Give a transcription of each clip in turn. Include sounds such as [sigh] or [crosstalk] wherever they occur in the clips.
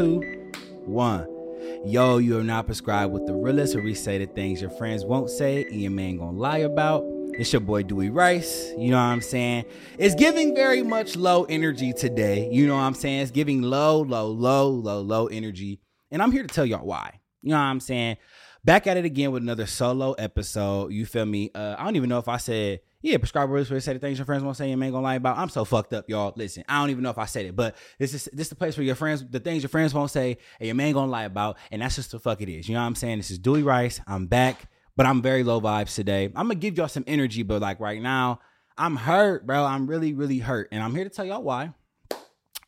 Two, one. Yo, you are not prescribed with the realest we say the things your friends won't say and your man gonna lie about. It's your boy Dewey Rice. You know what I'm saying? It's giving very much low energy today. You know what I'm saying? It's giving low, low, low, low, low energy. And I'm here to tell y'all why. You know what I'm saying? Back at it again with another solo episode. You feel me? Uh, I don't even know if I said yeah, prescribe rules for say the things your friends won't say and ain't gonna lie about. I'm so fucked up, y'all. Listen, I don't even know if I said it, but this is this is the place where your friends, the things your friends won't say and your man gonna lie about, and that's just the fuck it is. You know what I'm saying? This is Dewey Rice. I'm back, but I'm very low vibes today. I'm gonna give y'all some energy, but like right now, I'm hurt, bro. I'm really, really hurt, and I'm here to tell y'all why.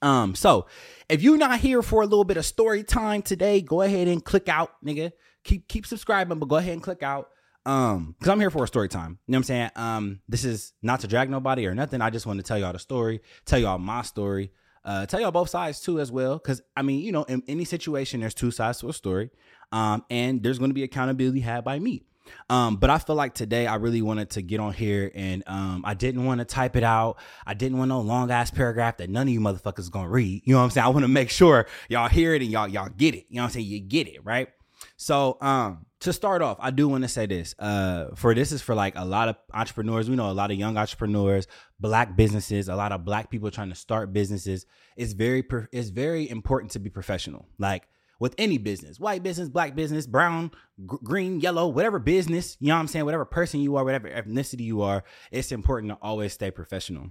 Um, so if you're not here for a little bit of story time today, go ahead and click out, nigga. Keep keep subscribing, but go ahead and click out. Um, because I'm here for a story time. You know what I'm saying? Um, this is not to drag nobody or nothing. I just want to tell y'all the story, tell y'all my story, uh, tell y'all both sides too as well. Cause I mean, you know, in any situation, there's two sides to a story. Um, and there's gonna be accountability had by me. Um, but I feel like today I really wanted to get on here and um, I didn't want to type it out. I didn't want no long ass paragraph that none of you motherfuckers gonna read. You know what I'm saying? I want to make sure y'all hear it and y'all y'all get it. You know what I'm saying? You get it, right? So um to start off, I do want to say this. Uh, for this is for like a lot of entrepreneurs. We know a lot of young entrepreneurs, black businesses, a lot of black people trying to start businesses. It's very it's very important to be professional. Like with any business, white business, black business, brown, green, yellow, whatever business, you know what I'm saying, whatever person you are, whatever ethnicity you are, it's important to always stay professional.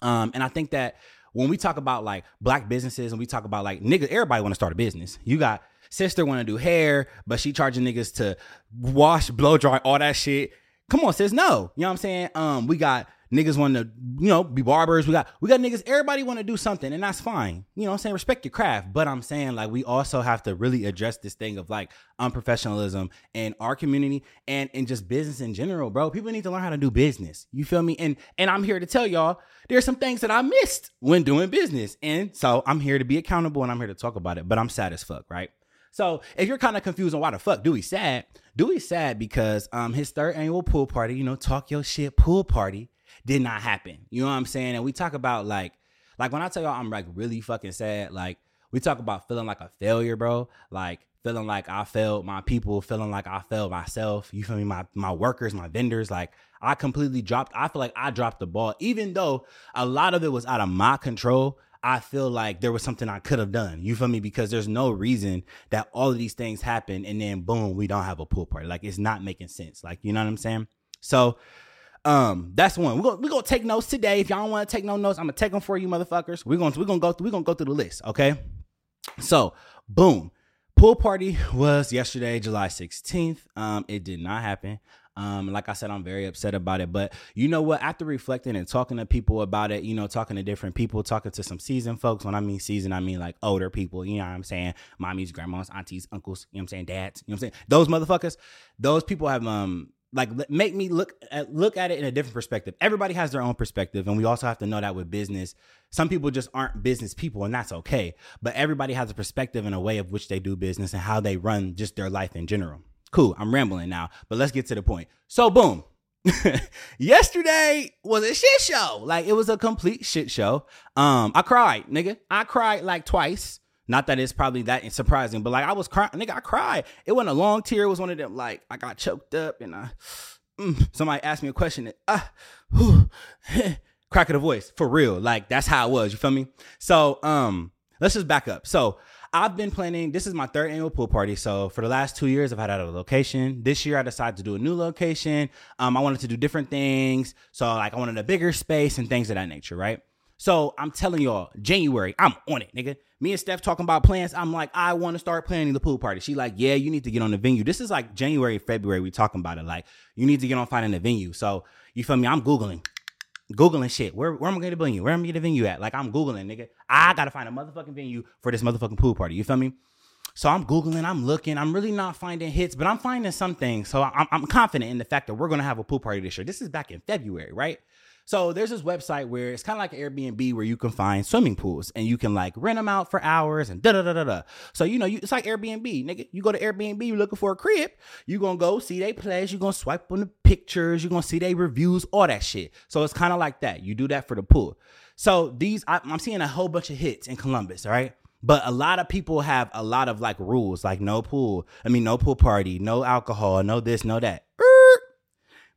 Um, and I think that when we talk about like black businesses and we talk about like niggas, everybody want to start a business. You got Sister want to do hair, but she charging niggas to wash, blow dry, all that shit. Come on, sis. No, you know what I'm saying. Um, we got niggas want to, you know, be barbers. We got we got niggas. Everybody want to do something, and that's fine. You know, what I'm saying respect your craft, but I'm saying like we also have to really address this thing of like unprofessionalism in our community and in just business in general, bro. People need to learn how to do business. You feel me? And and I'm here to tell y'all there's some things that I missed when doing business, and so I'm here to be accountable and I'm here to talk about it. But I'm sad as fuck, right? So if you're kind of confused on why the fuck Dewey sad, Dewey sad because um his third annual pool party, you know, talk your shit pool party did not happen. You know what I'm saying? And we talk about like like when I tell y'all I'm like really fucking sad, like we talk about feeling like a failure, bro. Like feeling like I failed my people, feeling like I failed myself. You feel me? My my workers, my vendors, like I completely dropped. I feel like I dropped the ball, even though a lot of it was out of my control. I feel like there was something I could have done. You feel me? Because there's no reason that all of these things happen and then boom, we don't have a pool party. Like it's not making sense. Like, you know what I'm saying? So um, that's one. We're gonna we gonna take notes today. If y'all don't want to take no notes, I'm gonna take them for you, motherfuckers. We're gonna we're gonna go through, we're gonna go through the list, okay? So boom. Pool party was yesterday, July 16th. Um, it did not happen. Um, like I said, I'm very upset about it. But you know what? After reflecting and talking to people about it, you know, talking to different people, talking to some seasoned folks. When I mean seasoned, I mean like older people. You know what I'm saying? Mommies, grandmas, aunties, uncles. You know what I'm saying? Dads. You know what I'm saying? Those motherfuckers. Those people have um like make me look at look at it in a different perspective. Everybody has their own perspective, and we also have to know that with business, some people just aren't business people, and that's okay. But everybody has a perspective and a way of which they do business and how they run just their life in general. Cool, I'm rambling now, but let's get to the point. So, boom. [laughs] Yesterday was a shit show. Like it was a complete shit show. Um, I cried, nigga. I cried like twice. Not that it's probably that surprising, but like I was crying, nigga. I cried. It wasn't a long tear. It was one of them like I got choked up and I. Mm, somebody asked me a question. And, ah, whew, [laughs] crack of the voice for real. Like that's how it was. You feel me? So um, let's just back up. So I've been planning. This is my third annual pool party. So for the last two years, I've had out a location. This year, I decided to do a new location. Um, I wanted to do different things. So like, I wanted a bigger space and things of that nature, right? So I'm telling y'all, January, I'm on it, nigga. Me and Steph talking about plans. I'm like, I want to start planning the pool party. She like, yeah, you need to get on the venue. This is like January, February. We talking about it. Like, you need to get on finding the venue. So you feel me? I'm googling. Googling shit. Where, where am I going to venue? Where am I going to venue at? Like I'm Googling, nigga. I got to find a motherfucking venue for this motherfucking pool party. You feel me? So I'm Googling, I'm looking, I'm really not finding hits, but I'm finding some things. So I'm, I'm confident in the fact that we're to have a pool party this year. This is back in February, right? So there's this website where it's kind of like Airbnb where you can find swimming pools and you can like rent them out for hours and da da da da da. So you know, you, it's like Airbnb, nigga. You go to Airbnb, you're looking for a crib. You gonna go see they place. You gonna swipe on the pictures. You gonna see they reviews, all that shit. So it's kind of like that. You do that for the pool. So these, I, I'm seeing a whole bunch of hits in Columbus, all right? But a lot of people have a lot of like rules, like no pool. I mean, no pool party, no alcohol, no this, no that.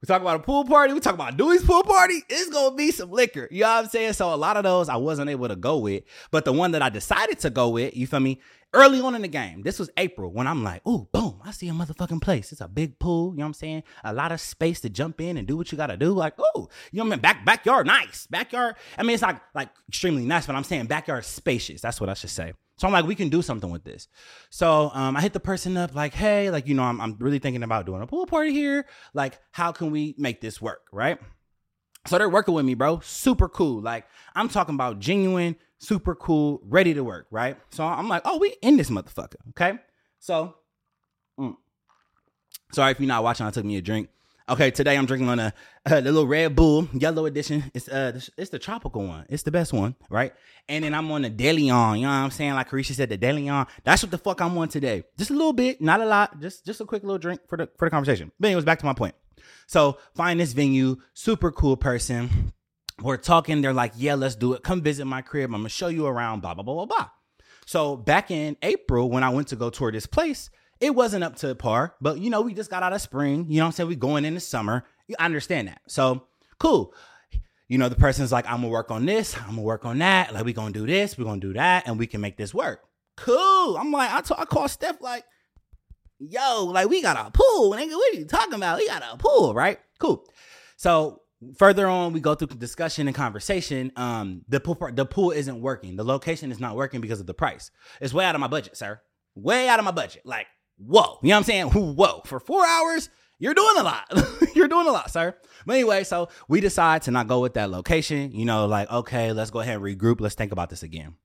We talk about a pool party. We talk about Dewey's pool party. It's gonna be some liquor. You know what I'm saying? So a lot of those I wasn't able to go with, but the one that I decided to go with, you feel me? Early on in the game, this was April when I'm like, oh, boom, I see a motherfucking place. It's a big pool. You know what I'm saying? A lot of space to jump in and do what you gotta do. Like, oh, you know what I mean? Back backyard, nice. Backyard. I mean, it's not like extremely nice, but I'm saying backyard spacious. That's what I should say. So I'm like, we can do something with this. So um, I hit the person up like, hey, like, you know, I'm, I'm really thinking about doing a pool party here. Like, how can we make this work? Right. So they're working with me, bro. Super cool. Like, I'm talking about genuine, super cool, ready to work. Right. So I'm like, oh, we in this motherfucker. Okay. So, mm. sorry if you're not watching, I took me a drink. Okay, today I'm drinking on a, [laughs] a little Red Bull yellow edition. It's uh it's the tropical one. It's the best one, right? And then I'm on the DeLeon. You know what I'm saying? Like Carisha said, the DeLeon. That's what the fuck I'm on today. Just a little bit, not a lot. Just just a quick little drink for the for the conversation. But anyways, back to my point. So find this venue, super cool person. We're talking. They're like, yeah, let's do it. Come visit my crib. I'm gonna show you around. Blah blah blah blah blah. So back in April, when I went to go tour this place, it wasn't up to par, but you know, we just got out of spring. You know I'm saying? We going into summer. I understand that. So cool. You know, the person's like, I'm gonna work on this, I'm gonna work on that. Like, we gonna do this, we gonna do that, and we can make this work. Cool. I'm like, I, t- I call Steph like, yo, like we got a pool. Nigga, what are you talking about? We got a pool, right? Cool. So further on, we go through discussion and conversation. Um, the pool the pool isn't working. The location is not working because of the price. It's way out of my budget, sir. Way out of my budget. Like whoa. You know what I'm saying? Whoa. For four hours, you're doing a lot. [laughs] you're doing a lot, sir. But anyway, so we decide to not go with that location. You know, like, okay, let's go ahead and regroup. Let's think about this again.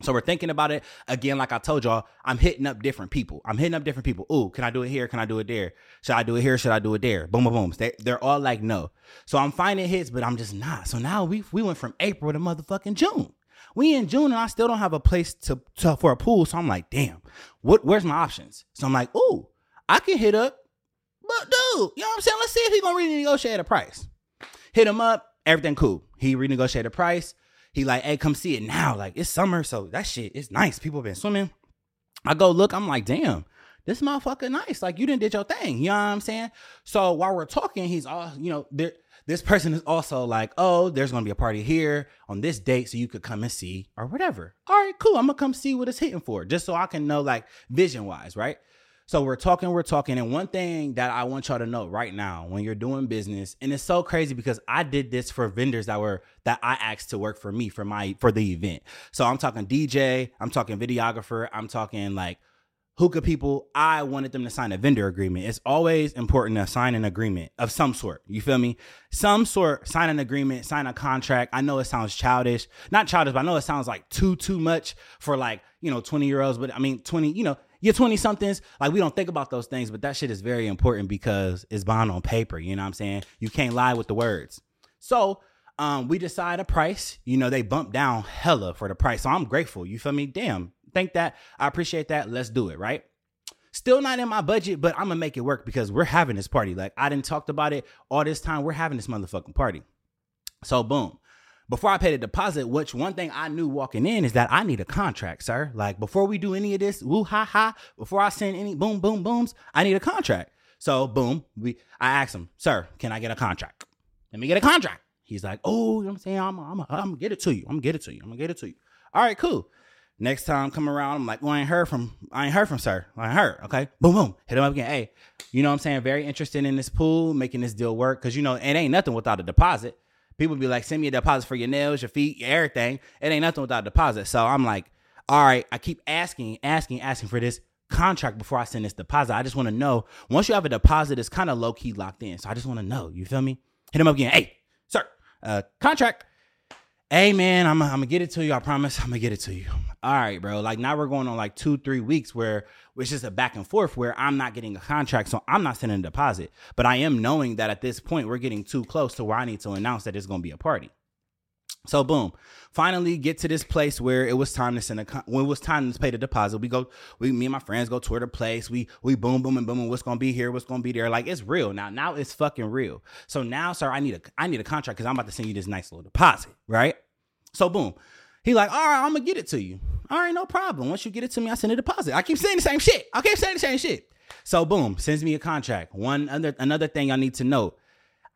So we're thinking about it again. Like I told y'all, I'm hitting up different people. I'm hitting up different people. Ooh, can I do it here? Can I do it there? Should I do it here? Should I do it there? Boom, boom, boom. They, they're all like no. So I'm finding hits, but I'm just not. So now we we went from April to motherfucking June. We in June and I still don't have a place to, to for a pool. So I'm like, damn, what where's my options? So I'm like, ooh, I can hit up, but dude, you know what I'm saying? Let's see if he gonna renegotiate a price. Hit him up, everything cool. He renegotiated a price. He like, hey, come see it now. Like it's summer, so that shit is nice. People been swimming. I go look, I'm like, damn, this motherfucker nice. Like you didn't did your thing. You know what I'm saying? So while we're talking, he's all, you know, there this person is also like, oh, there's gonna be a party here on this date, so you could come and see or whatever. All right, cool. I'm gonna come see what it's hitting for, just so I can know like vision wise, right? So we're talking, we're talking, and one thing that I want y'all to know right now, when you're doing business, and it's so crazy because I did this for vendors that were that I asked to work for me for my for the event. So I'm talking DJ, I'm talking videographer, I'm talking like hookah people, I wanted them to sign a vendor agreement. It's always important to sign an agreement of some sort. You feel me? Some sort, sign an agreement, sign a contract. I know it sounds childish, not childish, but I know it sounds like too, too much for like, you know, 20 year olds. But I mean, 20, you know, you're 20 somethings. Like we don't think about those things, but that shit is very important because it's bond on paper. You know what I'm saying? You can't lie with the words. So, um, we decide a price. You know, they bump down hella for the price. So I'm grateful. You feel me? Damn, think that. I appreciate that. Let's do it, right? Still not in my budget, but I'm gonna make it work because we're having this party. Like I didn't talked about it all this time. We're having this motherfucking party. So boom. Before I pay the deposit, which one thing I knew walking in is that I need a contract, sir. Like before we do any of this, woo ha ha, before I send any boom boom booms, I need a contract. So boom, we I asked him, sir, can I get a contract? Let me get a contract. He's like, oh, you know what I'm saying? I'm, I'm, I'm gonna get it to you. I'm gonna get it to you. I'm gonna get it to you. All right, cool. Next time come around, I'm like, well, I ain't heard from, I ain't heard from sir. I ain't heard. Okay. Boom, boom. Hit him up again. Hey, you know what I'm saying? Very interested in this pool, making this deal work. Cause you know, it ain't nothing without a deposit. People be like, send me a deposit for your nails, your feet, your everything. It ain't nothing without a deposit. So I'm like, all right, I keep asking, asking, asking for this contract before I send this deposit. I just want to know once you have a deposit, it's kind of low key locked in. So I just want to know. You feel me? Hit him up again. Hey, sir, uh, contract. Hey man, I'm, I'm gonna get it to you. I promise. I'm gonna get it to you all right, bro. Like now we're going on like two, three weeks where it's just a back and forth where I'm not getting a contract, so I'm not sending a deposit. But I am knowing that at this point we're getting too close to where I need to announce that it's gonna be a party. So boom, finally get to this place where it was time to send a when it was time to pay the deposit. We go, we me and my friends go tour the place. We we boom boom and boom and what's gonna be here, what's gonna be there. Like it's real now. Now it's fucking real. So now, sir, I need a I need a contract because I'm about to send you this nice little deposit, right? So boom. He like, all right, I'm gonna get it to you. All right, no problem. Once you get it to me, I send a deposit. I keep saying the same shit. I keep saying the same shit. So boom, sends me a contract. One other another thing I need to know.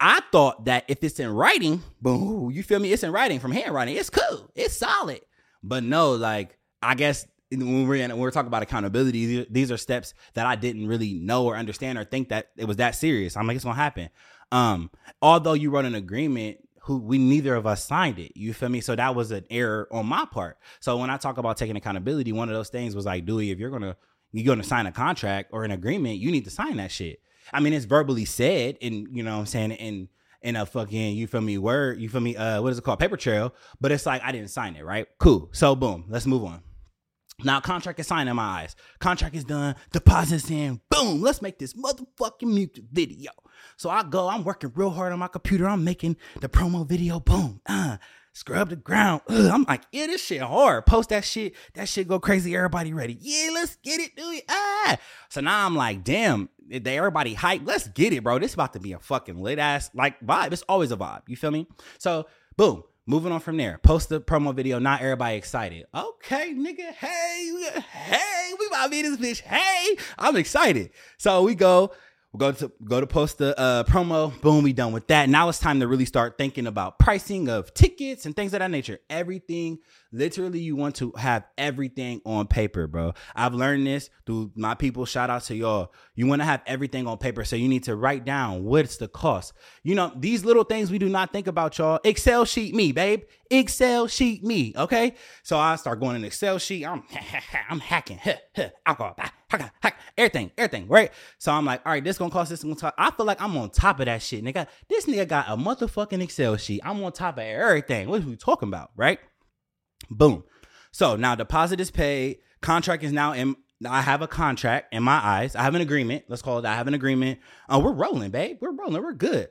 I thought that if it's in writing, boom, you feel me? It's in writing from handwriting. It's cool. It's solid. But no, like I guess when we're in, when we're talking about accountability, these are steps that I didn't really know or understand or think that it was that serious. I'm like, it's gonna happen. Um, although you wrote an agreement, who we neither of us signed it. You feel me? So that was an error on my part. So when I talk about taking accountability, one of those things was like, Dewey, if you're gonna you're gonna sign a contract or an agreement, you need to sign that shit. I mean, it's verbally said, and you know what I'm saying, in in a fucking you feel me word, you feel me, uh, what is it called, paper trail. But it's like I didn't sign it, right? Cool. So boom, let's move on. Now contract is signed in my eyes. Contract is done. Deposits in. Boom. Let's make this motherfucking music video. So I go. I'm working real hard on my computer. I'm making the promo video. Boom. Uh, scrub the ground. Ugh, I'm like, yeah, this shit hard. Post that shit. That shit go crazy. Everybody ready. Yeah, let's get it, it. Ah. So now I'm like, damn, they everybody hype. Let's get it, bro. This about to be a fucking lit ass like vibe. It's always a vibe. You feel me? So boom. Moving on from there, post the promo video. Not everybody excited. Okay, nigga. Hey, hey, we about to be this bitch. Hey, I'm excited. So we go we go to go to post the uh, promo. Boom, we done with that. Now it's time to really start thinking about pricing of tickets and things of that nature. Everything, literally, you want to have everything on paper, bro. I've learned this through my people. Shout out to y'all. You want to have everything on paper, so you need to write down what's the cost. You know these little things we do not think about, y'all. Excel sheet me, babe. Excel sheet me. Okay, so I start going in Excel sheet. I'm [laughs] I'm hacking. Alcohol hack, everything, everything, right? So I'm like, all right, this gonna cost this gonna cost. I feel like I'm on top of that shit, nigga. This nigga got a motherfucking Excel sheet. I'm on top of everything. What are we talking about, right? Boom. So now deposit is paid. Contract is now in. I have a contract in my eyes. I have an agreement. Let's call it. I have an agreement. Uh, we're rolling, babe. We're rolling. We're good.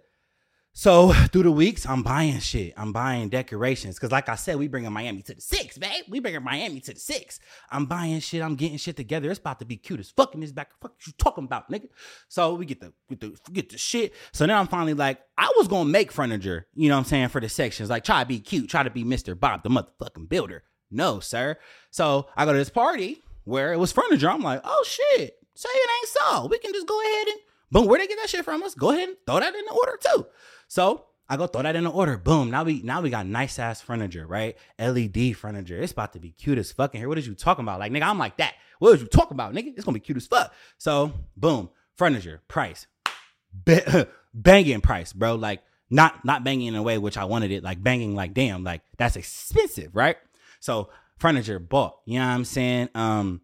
So through the weeks, I'm buying shit. I'm buying decorations because, like I said, we bringing Miami to the six, babe. We bringing Miami to the six. I'm buying shit. I'm getting shit together. It's about to be cute as fucking this back. Fuck you talking about, nigga? So we get the get the get the shit. So now I'm finally like, I was gonna make furniture. You know what I'm saying for the sections, like try to be cute, try to be Mister Bob, the motherfucking builder. No, sir. So I go to this party where it was furniture. I'm like, oh shit, say it ain't so. We can just go ahead and boom. Where they get that shit from? Let's go ahead and throw that in the order too. So I go throw that in the order. Boom. Now we now we got nice ass furniture, right? LED furniture. It's about to be cute as fucking here. What is you talking about? Like, nigga, I'm like that. What is you talking about, nigga? It's gonna be cute as fuck. So, boom, furniture, price. Ba- [laughs] banging price, bro. Like, not not banging in a way which I wanted it, like banging like damn, like that's expensive, right? So furniture bought, you know what I'm saying? Um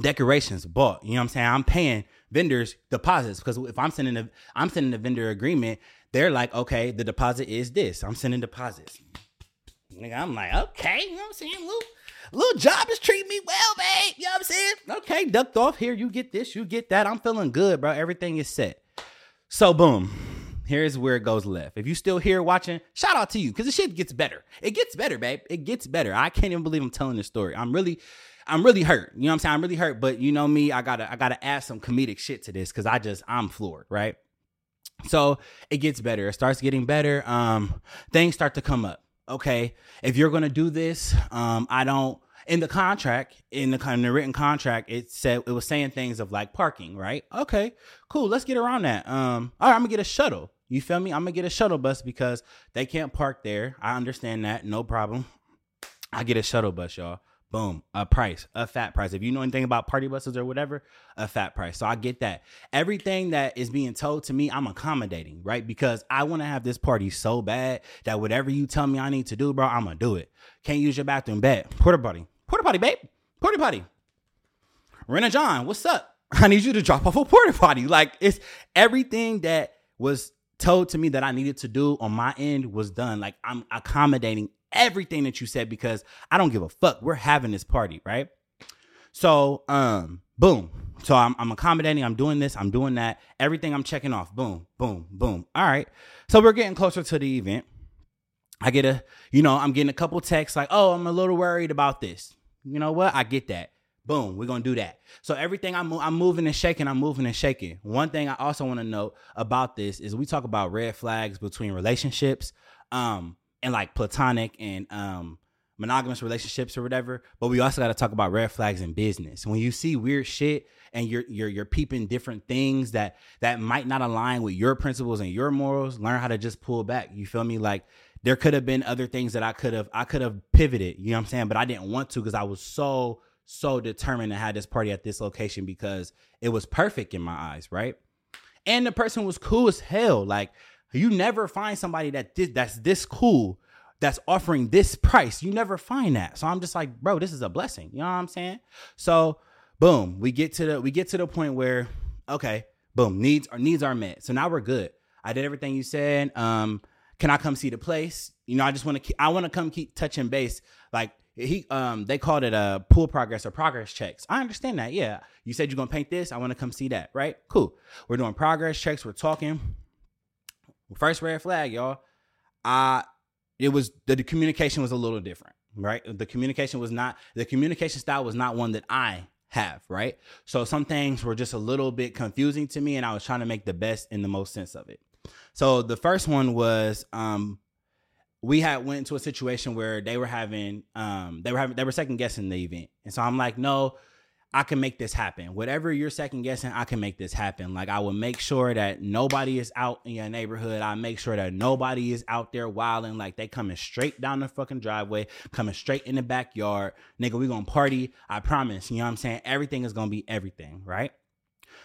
decorations bought, you know what I'm saying? I'm paying vendors deposits because if I'm sending a I'm sending a vendor agreement, they're like, okay, the deposit is this. I'm sending deposits. Nigga, I'm like, okay, you know what I'm saying? Little, little job is treating me well, babe. You know what I'm saying? Okay, ducked off here. You get this, you get that. I'm feeling good, bro. Everything is set. So boom. Here's where it goes left. If you still here watching, shout out to you because the shit gets better. It gets better, babe. It gets better. I can't even believe I'm telling this story. I'm really I'm really hurt. You know what I'm saying? I'm really hurt, but you know me, I gotta I gotta add some comedic shit to this because I just I'm floored, right? So it gets better. It starts getting better. Um, things start to come up. Okay, if you're gonna do this, um, I don't. In the contract, in the kind of written contract, it said it was saying things of like parking, right? Okay, cool. Let's get around that. Um, all right, I'm gonna get a shuttle. You feel me? I'm gonna get a shuttle bus because they can't park there. I understand that, no problem. I get a shuttle bus, y'all boom, a price, a fat price. If you know anything about party buses or whatever, a fat price. So I get that. Everything that is being told to me, I'm accommodating, right? Because I want to have this party so bad that whatever you tell me I need to do, bro, I'm gonna do it. Can't use your bathroom, bet. Porta potty, porta potty, babe, porta potty. Rent-A-John, what's up? [laughs] I need you to drop off a porta potty. Like it's everything that was told to me that I needed to do on my end was done. Like I'm accommodating everything that you said because I don't give a fuck. We're having this party, right? So, um, boom. So I'm, I'm accommodating. I'm doing this. I'm doing that. Everything I'm checking off. Boom, boom, boom. All right. So we're getting closer to the event. I get a, you know, I'm getting a couple texts like, oh, I'm a little worried about this. You know what? I get that. Boom, we're gonna do that. So everything I'm I'm moving and shaking, I'm moving and shaking. One thing I also want to note about this is we talk about red flags between relationships. Um, and like platonic and um monogamous relationships or whatever, but we also got to talk about red flags in business. When you see weird shit and you're you're you're peeping different things that that might not align with your principles and your morals, learn how to just pull back. You feel me? Like there could have been other things that I could have I could have pivoted, you know what I'm saying? But I didn't want to because I was so so determined to have this party at this location because it was perfect in my eyes, right? And the person was cool as hell. Like you never find somebody that that's this cool that's offering this price. You never find that. So I'm just like, bro, this is a blessing. You know what I'm saying? So boom, we get to the we get to the point where okay, boom, needs our needs are met. So now we're good. I did everything you said. Um, can I come see the place? You know, I just want to I want to come keep touching base. Like he um they called it a pool progress or progress checks. I understand that. Yeah. You said you're gonna paint this. I want to come see that, right? Cool. We're doing progress checks, we're talking. First red flag, y'all. I it was the, the communication was a little different, right? The communication was not the communication style was not one that I have, right? So some things were just a little bit confusing to me and I was trying to make the best and the most sense of it. So the first one was um we had went into a situation where they were having um they were having they were second guessing the event. And so I'm like, "No, I can make this happen. Whatever you're second guessing, I can make this happen. Like I will make sure that nobody is out in your neighborhood. I make sure that nobody is out there wilding. Like they coming straight down the fucking driveway, coming straight in the backyard. Nigga, we gonna party. I promise. You know what I'm saying? Everything is gonna be everything, right?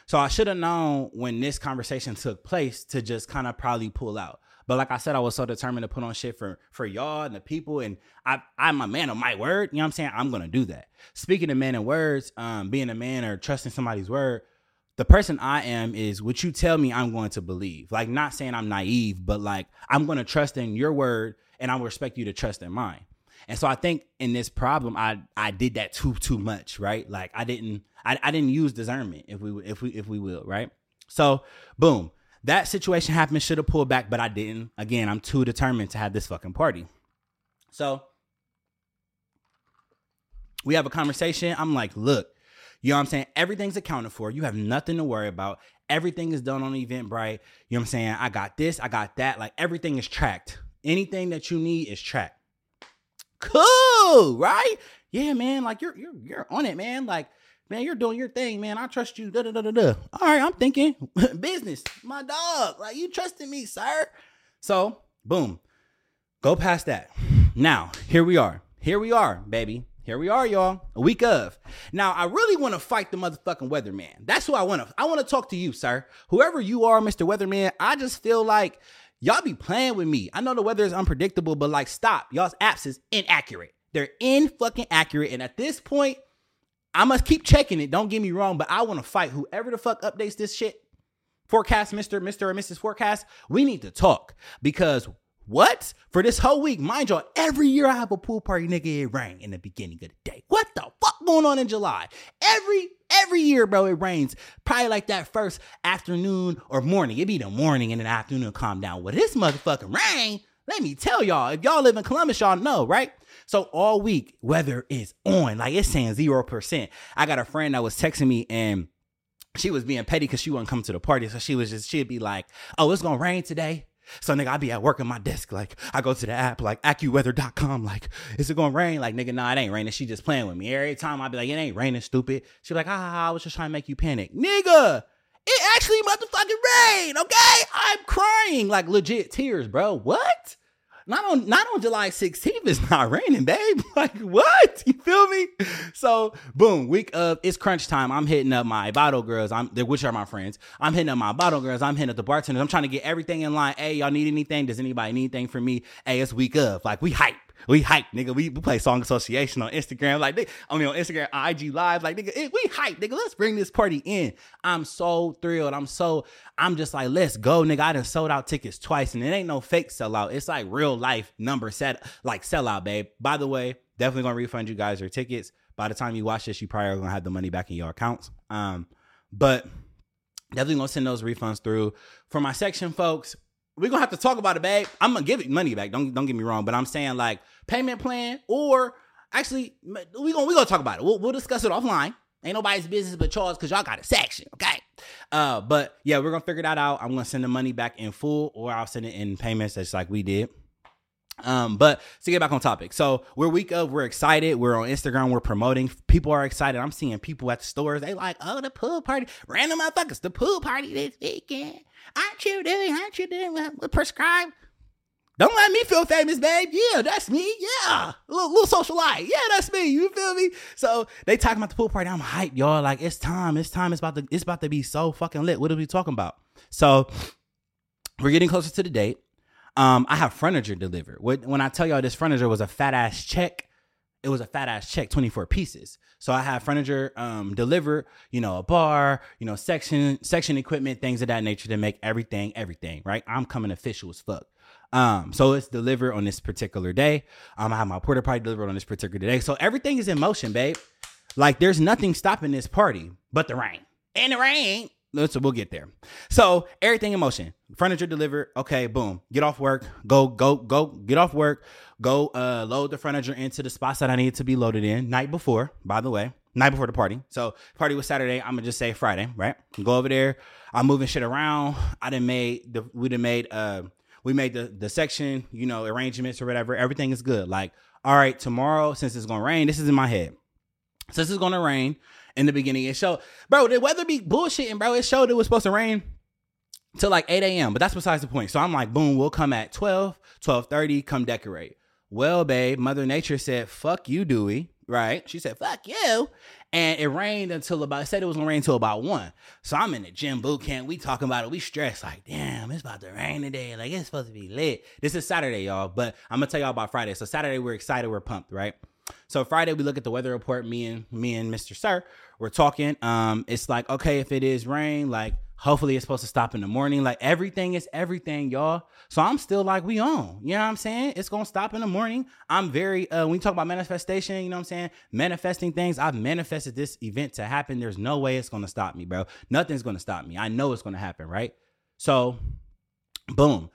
So I should have known when this conversation took place to just kind of probably pull out. But like I said, I was so determined to put on shit for for y'all and the people, and I I'm a man of my word. You know what I'm saying? I'm gonna do that. Speaking of man and words, um, being a man or trusting somebody's word, the person I am is what you tell me I'm going to believe. Like not saying I'm naive, but like I'm gonna trust in your word and I respect you to trust in mine. And so I think in this problem, I I did that too too much, right? Like I didn't I, I didn't use discernment, if we if we if we will, right? So boom, that situation happened. Should have pulled back, but I didn't. Again, I'm too determined to have this fucking party. So we have a conversation. I'm like, look, you know what I'm saying? Everything's accounted for. You have nothing to worry about. Everything is done on Eventbrite. You know what I'm saying? I got this, I got that. Like everything is tracked. Anything that you need is tracked. Cool, right? Yeah, man. Like you're you're you're on it, man. Like man, you're doing your thing, man. I trust you. Da da da da da. All right, I'm thinking [laughs] business, my dog. Like you trusted me, sir. So boom, go past that. Now here we are. Here we are, baby. Here we are, y'all. A week of. Now, I really want to fight the motherfucking weatherman. That's who I want to. I want to talk to you, sir. Whoever you are, Mr. Weatherman. I just feel like y'all be playing with me. I know the weather is unpredictable, but like, stop. Y'all's apps is inaccurate. They're in fucking accurate. And at this point, I must keep checking it. Don't get me wrong, but I want to fight whoever the fuck updates this shit. Forecast, Mr. Mr. or Mrs. Forecast. We need to talk because what? For this whole week, mind y'all, every year I have a pool party, nigga, it rain in the beginning of the day. What the fuck going on in July? Every every year, bro, it rains. Probably like that first afternoon or morning. It be the morning and the afternoon calm down. With this motherfucking rain, let me tell y'all, if y'all live in Columbus, y'all know, right? So all week, weather is on. Like it's saying zero percent. I got a friend that was texting me and she was being petty because she wouldn't come to the party. So she was just, she'd be like, Oh, it's gonna rain today. So nigga, I be at work at my desk. Like I go to the app, like AccuWeather.com. Like, is it gonna rain? Like nigga, nah, it ain't raining. She just playing with me. Every time I be like, it ain't raining, stupid. She be like, ah, I was just trying to make you panic. Nigga, it actually motherfucking rain, okay? I'm crying. Like legit tears, bro. What? not on not on July 16th. It's not raining, babe. [laughs] Like what? You feel me? So boom, week of it's crunch time. I'm hitting up my bottle girls. I'm which are my friends. I'm hitting up my bottle girls. I'm hitting up the bartenders. I'm trying to get everything in line. Hey, y'all need anything? Does anybody need anything for me? Hey, it's week of. Like we hype. We hype, nigga. We, we play song association on Instagram. Like, I mean, on Instagram, IG live. Like, nigga, it, we hype, nigga. Let's bring this party in. I'm so thrilled. I'm so, I'm just like, let's go, nigga. I done sold out tickets twice, and it ain't no fake sellout. It's like real life number set, like sellout, babe. By the way, definitely gonna refund you guys your tickets. By the time you watch this, you probably are gonna have the money back in your accounts. Um, but definitely gonna send those refunds through for my section folks we're gonna have to talk about it, babe. I'm gonna give it money back. Don't don't get me wrong, but I'm saying like payment plan or actually we gonna we gonna talk about it. We'll we'll discuss it offline. Ain't nobody's business but yours because y'all got a section, okay? Uh, but yeah, we're gonna figure that out. I'm gonna send the money back in full, or I'll send it in payments, just like we did. Um, but to get back on topic, so we're week of, we're excited. We're on Instagram, we're promoting. People are excited. I'm seeing people at the stores. They like, oh, the pool party, random motherfuckers, the pool party this weekend. Aren't you doing? Aren't you doing? Uh, prescribe. Don't let me feel famous, babe. Yeah, that's me. Yeah, a little, little socialite. Yeah, that's me. You feel me? So they talking about the pool party. I'm hyped, y'all. Like it's time. It's time. It's about to. It's about to be so fucking lit. What are we talking about? So we're getting closer to the date. Um, I have furniture delivered. When I tell y'all this furniture was a fat ass check, it was a fat ass check, 24 pieces. So I have furniture um, delivered, you know, a bar, you know, section, section equipment, things of that nature to make everything, everything, right? I'm coming official as fuck. Um, so it's delivered on this particular day. Um, I have my porta potty delivered on this particular day. So everything is in motion, babe. Like there's nothing stopping this party but the rain. And the rain so we'll get there. So everything in motion. Furniture delivered. Okay, boom. Get off work. Go, go, go. Get off work. Go uh, load the furniture into the spots that I need to be loaded in. Night before, by the way. Night before the party. So party was Saturday. I'm gonna just say Friday, right? Go over there. I'm moving shit around. I done made the we done made uh we made the the section, you know, arrangements or whatever. Everything is good. Like, all right, tomorrow, since it's gonna rain, this is in my head. Since it's gonna rain, in the beginning. It showed, bro, the weather be bullshitting, bro. It showed it was supposed to rain till like 8 a.m. But that's besides the point. So I'm like, boom, we'll come at 12, 12:30, come decorate. Well, babe, Mother Nature said, fuck you, Dewey. Right? She said, fuck you. And it rained until about, it said it was gonna rain until about one. So I'm in the gym boot camp. We talking about it. We stressed, like, damn, it's about to rain today. Like, it's supposed to be lit. This is Saturday, y'all. But I'm gonna tell y'all about Friday. So Saturday, we're excited, we're pumped, right? So Friday we look at the weather report. Me and me and Mr. Sir, we're talking. Um, it's like okay, if it is rain, like hopefully it's supposed to stop in the morning. Like everything is everything, y'all. So I'm still like we on. You know what I'm saying? It's gonna stop in the morning. I'm very uh when you talk about manifestation, you know what I'm saying? Manifesting things. I've manifested this event to happen. There's no way it's gonna stop me, bro. Nothing's gonna stop me. I know it's gonna happen, right? So boom.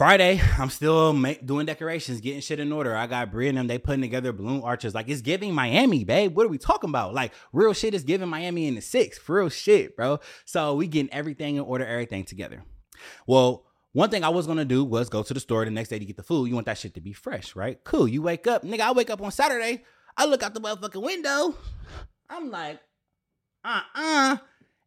Friday, I'm still doing decorations, getting shit in order. I got Brie and them, they putting together balloon arches. Like, it's giving Miami, babe. What are we talking about? Like, real shit is giving Miami in the six. For real shit, bro. So, we getting everything in order, everything together. Well, one thing I was gonna do was go to the store the next day to get the food. You want that shit to be fresh, right? Cool. You wake up, nigga. I wake up on Saturday. I look out the motherfucking window. I'm like, uh uh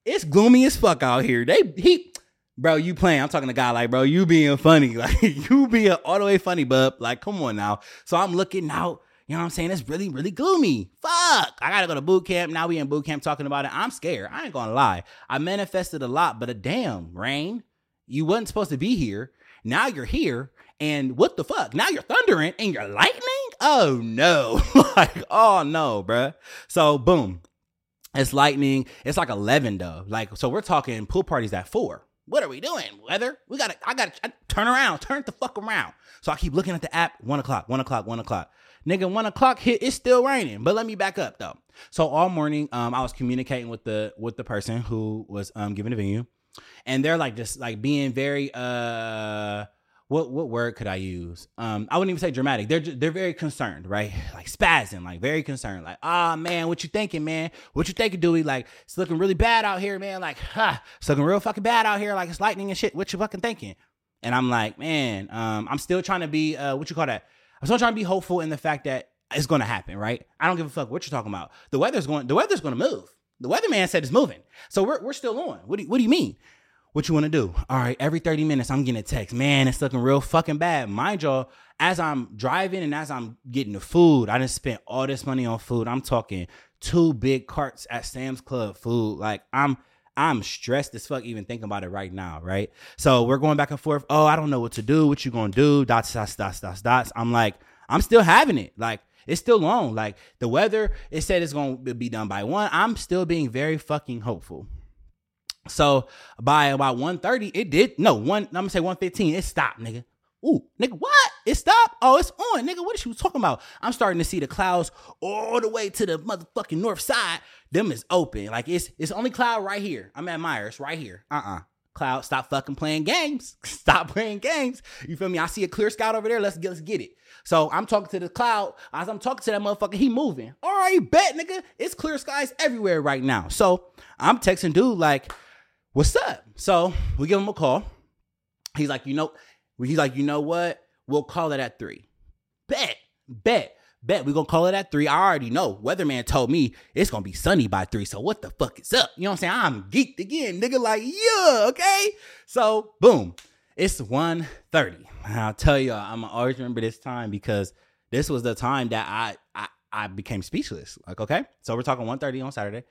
It's gloomy as fuck out here. They he bro, you playing. I'm talking to guy like, bro, you being funny. [laughs] Like, you being all the way funny, bub. Like, come on now. So I'm looking out. You know what I'm saying? It's really, really gloomy. Fuck. I gotta go to boot camp. Now we in boot camp talking about it. I'm scared. I ain't gonna lie. I manifested a lot, but a damn, rain. You wasn't supposed to be here. Now you're here. And what the fuck? Now you're thundering and you're lightning? Oh no. [laughs] like, oh no, bruh. So boom. It's lightning. It's like 11 though. Like, so we're talking pool parties at four. What are we doing? Weather? We gotta, I gotta turn around, turn the fuck around. So I keep looking at the app, one o'clock, one o'clock, one o'clock. Nigga, one o'clock hit, it's still raining. But let me back up though. So all morning, um, I was communicating with the with the person who was um giving the venue. And they're like just like being very uh what what word could I use? Um, I wouldn't even say dramatic. They're they're very concerned, right? [laughs] Like spazzing, like very concerned. Like, ah, oh, man, what you thinking, man? What you thinking, Dewey? Like, it's looking really bad out here, man. Like, ha, [laughs] it's looking real fucking bad out here. Like, it's lightning and shit. What you fucking thinking? And I'm like, man, um, I'm still trying to be, uh, what you call that? I'm still trying to be hopeful in the fact that it's to happen, right? I don't give a fuck what you're talking about. The weather's going, the weather's to move. The weatherman said it's moving, so we're we're still on. What do you, what do you mean? What you want to do? All right, every 30 minutes, I'm getting a text. Man, it's looking real fucking bad. Mind y'all, as I'm driving and as I'm getting the food, I just spent all this money on food. I'm talking two big carts at Sam's Club food. Like I'm I'm stressed as fuck even thinking about it right now, right? So we're going back and forth. Oh, I don't know what to do. What you gonna do? Dots, dots, dots, dots, dots. I'm like, I'm still having it. Like it's still long. Like the weather, it said it's gonna be done by one. I'm still being very fucking hopeful, so by about 1.30, it did no one. I'm gonna say 1.15, it stopped, nigga. Ooh, nigga, what? It stopped? Oh, it's on, nigga. What is she talking about? I'm starting to see the clouds all the way to the motherfucking north side. Them is open. Like it's it's only cloud right here. I'm at Myers right here. Uh-uh. Cloud, stop fucking playing games. [laughs] Stop playing games. You feel me? I see a clear scout over there. Let's get let's get it. So I'm talking to the cloud. As I'm talking to that motherfucker, he moving. All right, bet, nigga. It's clear skies everywhere right now. So I'm texting dude like, what's up? So we give him a call. He's like, you know, he's like, you know what? We'll call it at three. Bet, bet, bet. We're gonna call it at three. I already know. Weatherman told me it's gonna be sunny by three. So what the fuck is up? You know what I'm saying? I'm geeked again, nigga. Like, yeah, okay. So boom. It's 1.30. I'll tell you, I'm gonna always remember this time because this was the time that I I, I became speechless. Like, okay. So we're talking 1.30 on Saturday.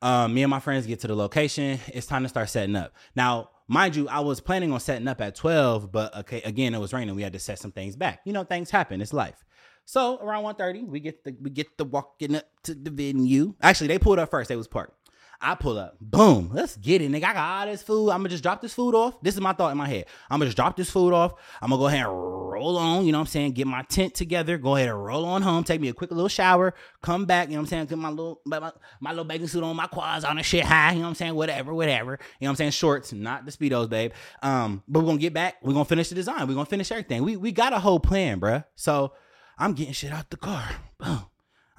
Um, me and my friends get to the location. It's time to start setting up. Now, mind you, I was planning on setting up at 12, but okay, again, it was raining. We had to set some things back. You know, things happen. It's life. So around 1.30, we get the we get the walking up to the venue. Actually, they pulled up first. They was parked. I pull up, boom, let's get it, nigga. I got all this food. I'm gonna just drop this food off. This is my thought in my head. I'm gonna just drop this food off. I'm gonna go ahead and roll on, you know what I'm saying? Get my tent together, go ahead and roll on home, take me a quick little shower, come back, you know what I'm saying? Get my little my, my little bathing suit on, my quads on and shit high, you know what I'm saying? Whatever, whatever. You know what I'm saying? Shorts, not the speedos, babe. Um, but we're gonna get back, we're gonna finish the design, we're gonna finish everything. We we got a whole plan, bruh. So I'm getting shit out the car. Boom.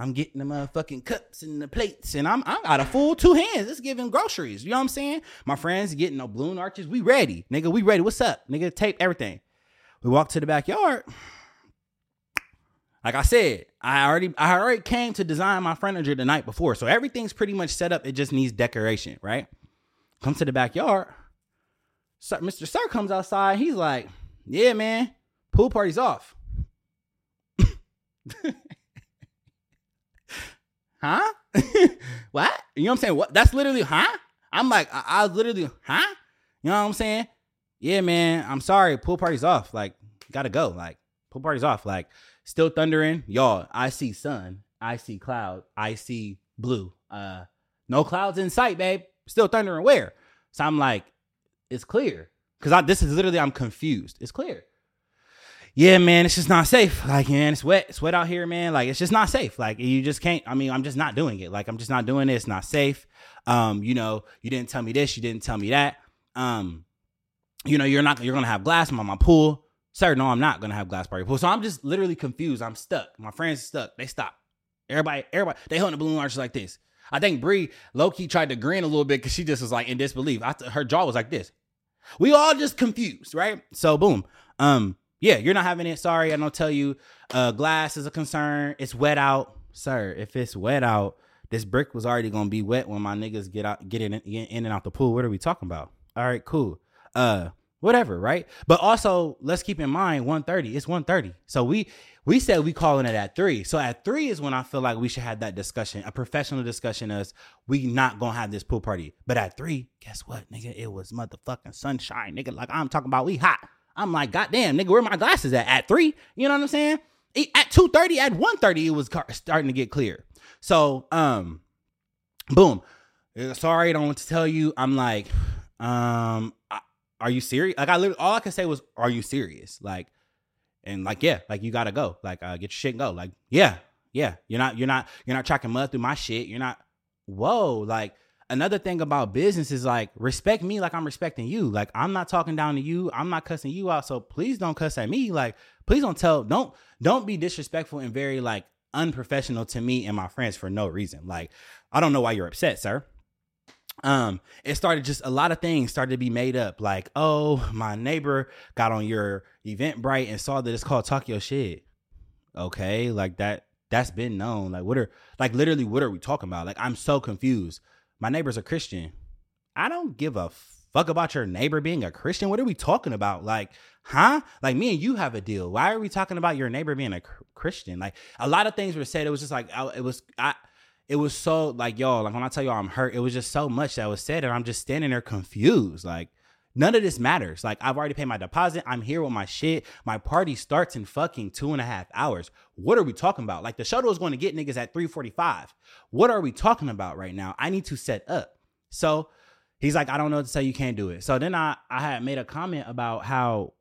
I'm getting the motherfucking cups and the plates, and I'm I got a full two hands. It's giving groceries. You know what I'm saying? My friends getting no balloon arches. We ready, nigga. We ready. What's up, nigga? Tape everything. We walk to the backyard. Like I said, I already I already came to design my furniture the night before, so everything's pretty much set up. It just needs decoration, right? Come to the backyard. Sir, Mr. Sir comes outside. He's like, "Yeah, man, pool party's off." [laughs] huh? [laughs] what? You know what I'm saying? What? That's literally, huh? I'm like, I, I was literally, huh? You know what I'm saying? Yeah, man. I'm sorry. Pool party's off. Like, gotta go. Like, pool party's off. Like, still thundering. Y'all, I see sun. I see cloud. I see blue. Uh, no clouds in sight, babe. Still thundering. Where? So I'm like, it's clear. Cause I, this is literally, I'm confused. It's clear yeah, man, it's just not safe. Like, man, it's wet. It's wet out here, man. Like, it's just not safe. Like, you just can't. I mean, I'm just not doing it. Like, I'm just not doing it. It's not safe. Um, you know, you didn't tell me this. You didn't tell me that. Um, you know, you're not. You're gonna have glass on my pool, sir. No, I'm not gonna have glass your pool. So I'm just literally confused. I'm stuck. My friends stuck. They stop. Everybody, everybody, they holding the balloon arches like this. I think Bree low key tried to grin a little bit because she just was like in disbelief. I, her jaw was like this. We all just confused, right? So boom. Um, yeah, you're not having it. Sorry, I don't tell you. Uh, glass is a concern. It's wet out, sir. If it's wet out, this brick was already gonna be wet when my niggas get out, get in, get in and out the pool. What are we talking about? All right, cool. Uh, whatever, right? But also, let's keep in mind, 130. It's 130. So we we said we calling it at three. So at three is when I feel like we should have that discussion, a professional discussion as we not gonna have this pool party. But at three, guess what, nigga? It was motherfucking sunshine, nigga. Like I'm talking about, we hot. I'm like, goddamn, nigga, where my glasses at? At three? You know what I'm saying? At 2:30, at 1:30, it was starting to get clear. So, um, boom. Sorry, I don't want to tell you. I'm like, um, are you serious? Like, I literally, all I could say was, are you serious? Like, and like, yeah, like you gotta go. Like, uh, get your shit go. Like, yeah, yeah. You're not, you're not, you're not tracking mud through my shit. You're not. Whoa, like another thing about business is like respect me like I'm respecting you. Like I'm not talking down to you. I'm not cussing you out. So please don't cuss at me. Like please don't tell don't don't be disrespectful and very like unprofessional to me and my friends for no reason. Like I don't know why you're upset, sir. Um, it started just a lot of things started to be made up. Like, oh, my neighbor got on your Eventbrite and saw that it's called Talk Your Shit. Okay, like that that's been known. Like what are like literally what are we talking about? Like I'm so confused my neighbor's a Christian. I don't give a fuck about your neighbor being a Christian. What are we talking about? Like, huh? Like me and you have a deal. Why are we talking about your neighbor being a Christian? Like a lot of things were said. It was just like it was I. It was so like y'all. Like when I tell y'all I'm hurt, it was just so much that was said, and I'm just standing there confused. Like none of this matters. Like I've already paid my deposit. I'm here with my shit. My party starts in fucking two and a half hours. What are we talking about? Like the shuttle is going to get niggas at 345. What are we talking about right now? I need to set up. So he's like, I don't know what to say. You can't do it. So then I, I had made a comment about how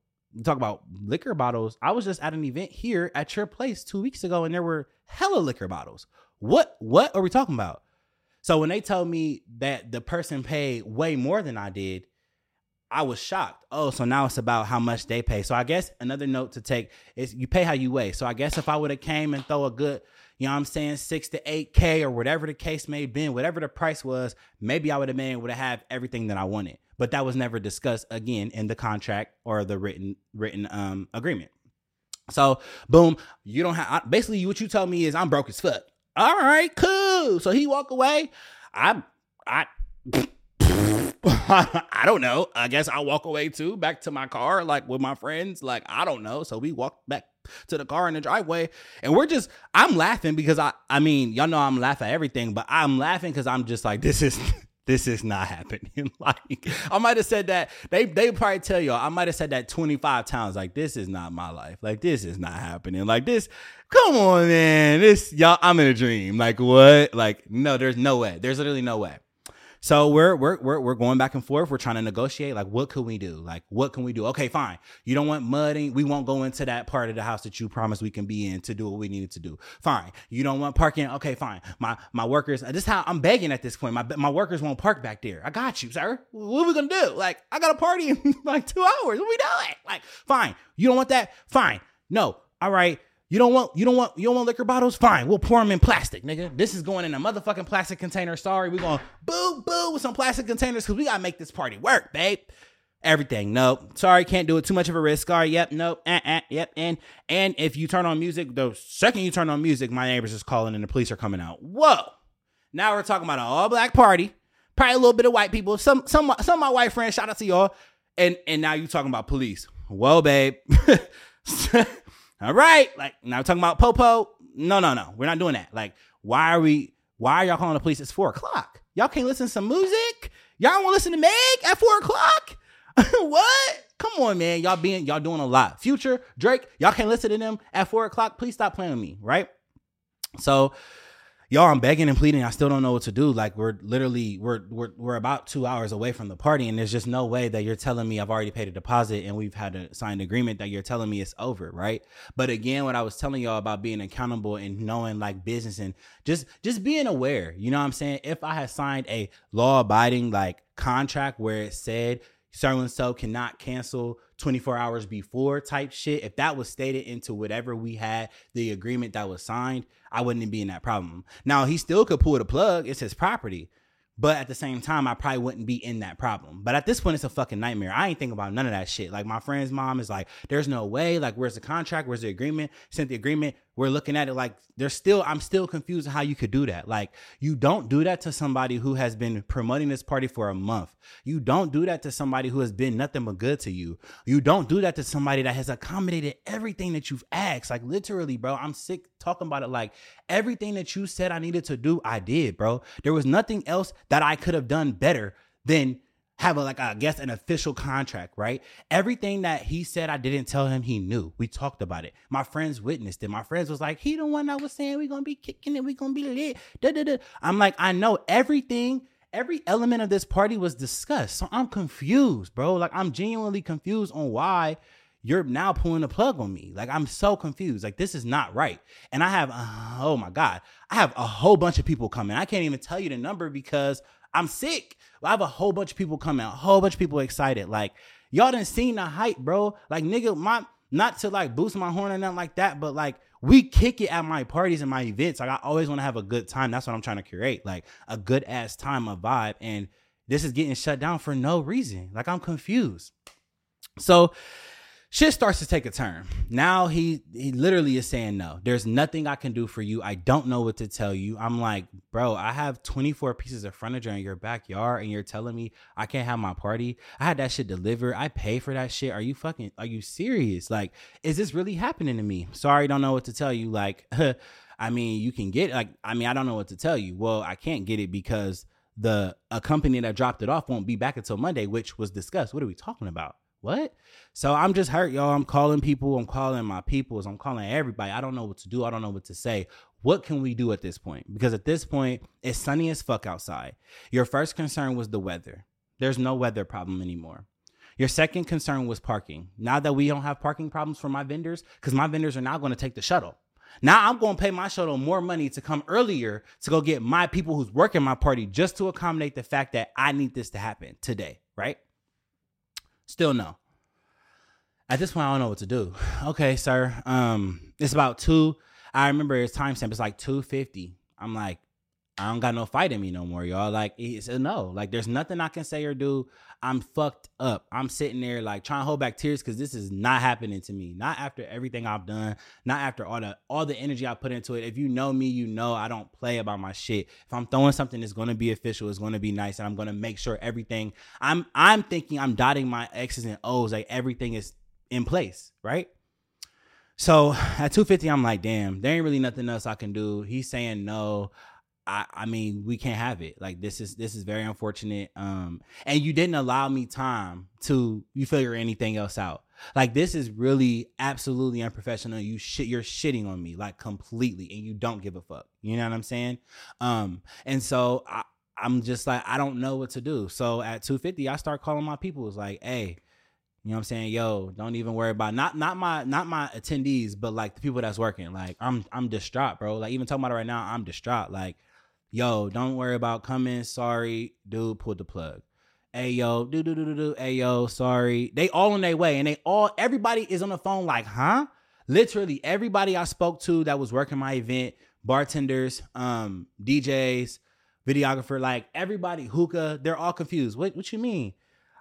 talk about liquor bottles. I was just at an event here at your place two weeks ago and there were hella liquor bottles. What, what are we talking about? So when they told me that the person paid way more than I did, I was shocked. Oh, so now it's about how much they pay. So I guess another note to take is you pay how you weigh. So I guess if I would have came and throw a good you know what I'm saying, six to eight K or whatever the case may have been, whatever the price was, maybe I would have been able to have everything that I wanted. But that was never discussed again in the contract or the written written um agreement. So boom, you don't have basically what you tell me is I'm broke as fuck. All right, cool. So he walk away. I I [laughs] [laughs] I don't know. I guess I'll walk away too, back to my car, like with my friends. Like, I don't know. So we walk back to the car in the driveway and we're just I'm laughing because I I mean, y'all know I'm laughing at everything, but I'm laughing because I'm just like, this is [laughs] this is not happening. [laughs] like I might have said that. They they probably tell y'all I might have said that 25 times. Like this is not my life. Like this is not happening. Like this. Come on, man. This y'all. I'm in a dream. Like what? Like no. There's no way. There's literally no way. So we're we're we're we're going back and forth. We're trying to negotiate. Like, what can we do? Like, what can we do? Okay, fine. You don't want mudding. We won't go into that part of the house that you promised we can be in to do what we needed to do. Fine. You don't want parking. Okay, fine. My my workers. This is how I'm begging at this point. My my workers won't park back there. I got you, sir. What are we gonna do? Like, I got a party [laughs] in like two hours. What we doing? Like, fine. You don't want that? Fine. No. All right. You don't want you don't want you don't want liquor bottles? Fine, we'll pour them in plastic, nigga. This is going in a motherfucking plastic container. Sorry, we going boo boo with some plastic containers because we gotta make this party work, babe. Everything, nope. Sorry, can't do it. Too much of a risk. Sorry, yep, nope, uh, uh, yep. And and if you turn on music, the second you turn on music, my neighbors is calling and the police are coming out. Whoa! Now we're talking about an all black party, probably a little bit of white people. Some some some of my white friends. Shout out to y'all. And and now you talking about police. Whoa, babe. [laughs] all right, like now talking about Popo. No, no, no, we're not doing that. Like, why are we? Why are y'all calling the police? It's four o'clock. Y'all can't listen to some music. Y'all want to listen to Meg at four o'clock? [laughs] what? Come on, man. Y'all being y'all doing a lot. Future Drake, y'all can't listen to them at four o'clock. Please stop playing with me, right? So y'all i'm begging and pleading i still don't know what to do. Like we're literally we're we're, we're about two hours away from the party and there's just no way that you're telling me i've already paid a deposit and we've had a signed agreement that you're telling me it's over right? But again what i was telling y'all about being accountable and knowing like business and just just being aware you know what i'm saying? If i had signed a law abiding like contract where it said so and so cannot cancel 24 hours before type shit, if that was stated into whatever we had the agreement that was signed, I wouldn't be in that problem. Now he still could pull the plug, it's his property. But at the same time, I probably wouldn't be in that problem. But at this point, it's a fucking nightmare. I ain't thinking about none of that shit. Like my friend's mom is like, there's no way. Like, where's the contract? Where's the agreement? Sent the agreement. We're looking at it like there's still, I'm still confused how you could do that. Like, you don't do that to somebody who has been promoting this party for a month. You don't do that to somebody who has been nothing but good to you. You don't do that to somebody that has accommodated everything that you've asked. Like, literally, bro, I'm sick talking about it. Like, everything that you said I needed to do, I did, bro. There was nothing else that I could have done better than have a like I guess an official contract, right? Everything that he said I didn't tell him he knew. We talked about it. My friends witnessed it. My friends was like, he the one that was saying we gonna be kicking it, we gonna be lit. Da, da, da. I'm like, I know everything, every element of this party was discussed. So I'm confused, bro. Like I'm genuinely confused on why you're now pulling the plug on me. Like I'm so confused. Like this is not right. And I have, uh, oh my God, I have a whole bunch of people coming. I can't even tell you the number because I'm sick. I have a whole bunch of people coming, a whole bunch of people excited. Like y'all didn't seen the hype, bro. Like nigga, my not to like boost my horn or nothing like that, but like we kick it at my parties and my events. Like I always want to have a good time. That's what I'm trying to create, like a good ass time, a vibe. And this is getting shut down for no reason. Like I'm confused. So shit starts to take a turn. Now he he literally is saying no. There's nothing I can do for you. I don't know what to tell you. I'm like, bro, I have 24 pieces of furniture in your backyard and you're telling me I can't have my party. I had that shit delivered. I pay for that shit. Are you fucking are you serious? Like, is this really happening to me? Sorry, don't know what to tell you. Like, [laughs] I mean, you can get like I mean, I don't know what to tell you. Well, I can't get it because the a company that dropped it off won't be back until Monday, which was discussed. What are we talking about? What? So I'm just hurt, y'all. I'm calling people. I'm calling my peoples. I'm calling everybody. I don't know what to do. I don't know what to say. What can we do at this point? Because at this point, it's sunny as fuck outside. Your first concern was the weather. There's no weather problem anymore. Your second concern was parking. Now that we don't have parking problems for my vendors, because my vendors are now going to take the shuttle. Now I'm going to pay my shuttle more money to come earlier to go get my people who's working my party just to accommodate the fact that I need this to happen today, right? Still no. At this point, I don't know what to do. [sighs] Okay, sir. Um, it's about two. I remember his timestamp. It's like two fifty. I'm like, I don't got no fight in me no more, y'all. Like it's a no. Like there's nothing I can say or do. I'm fucked up. I'm sitting there like trying to hold back tears because this is not happening to me. Not after everything I've done. Not after all the all the energy I put into it. If you know me, you know I don't play about my shit. If I'm throwing something, it's gonna be official. It's gonna be nice, and I'm gonna make sure everything. I'm I'm thinking I'm dotting my X's and O's. Like everything is in place, right? So at 250, I'm like, damn, there ain't really nothing else I can do. He's saying no. I, I mean, we can't have it. Like this is this is very unfortunate. Um, and you didn't allow me time to you figure anything else out. Like this is really absolutely unprofessional. You shit, you're shitting on me like completely, and you don't give a fuck. You know what I'm saying? Um, and so I, I'm just like I don't know what to do. So at 250, I start calling my people. It's like, hey, you know what I'm saying? Yo, don't even worry about not not my not my attendees, but like the people that's working. Like I'm I'm distraught, bro. Like even talking about it right now, I'm distraught. Like yo, don't worry about coming. Sorry, dude, pull the plug. Hey yo, do do do do do. Hey yo, sorry. They all on their way, and they all everybody is on the phone like, huh? Literally everybody I spoke to that was working my event, bartenders, um, DJs, videographer, like everybody, hookah, they're all confused. What what you mean?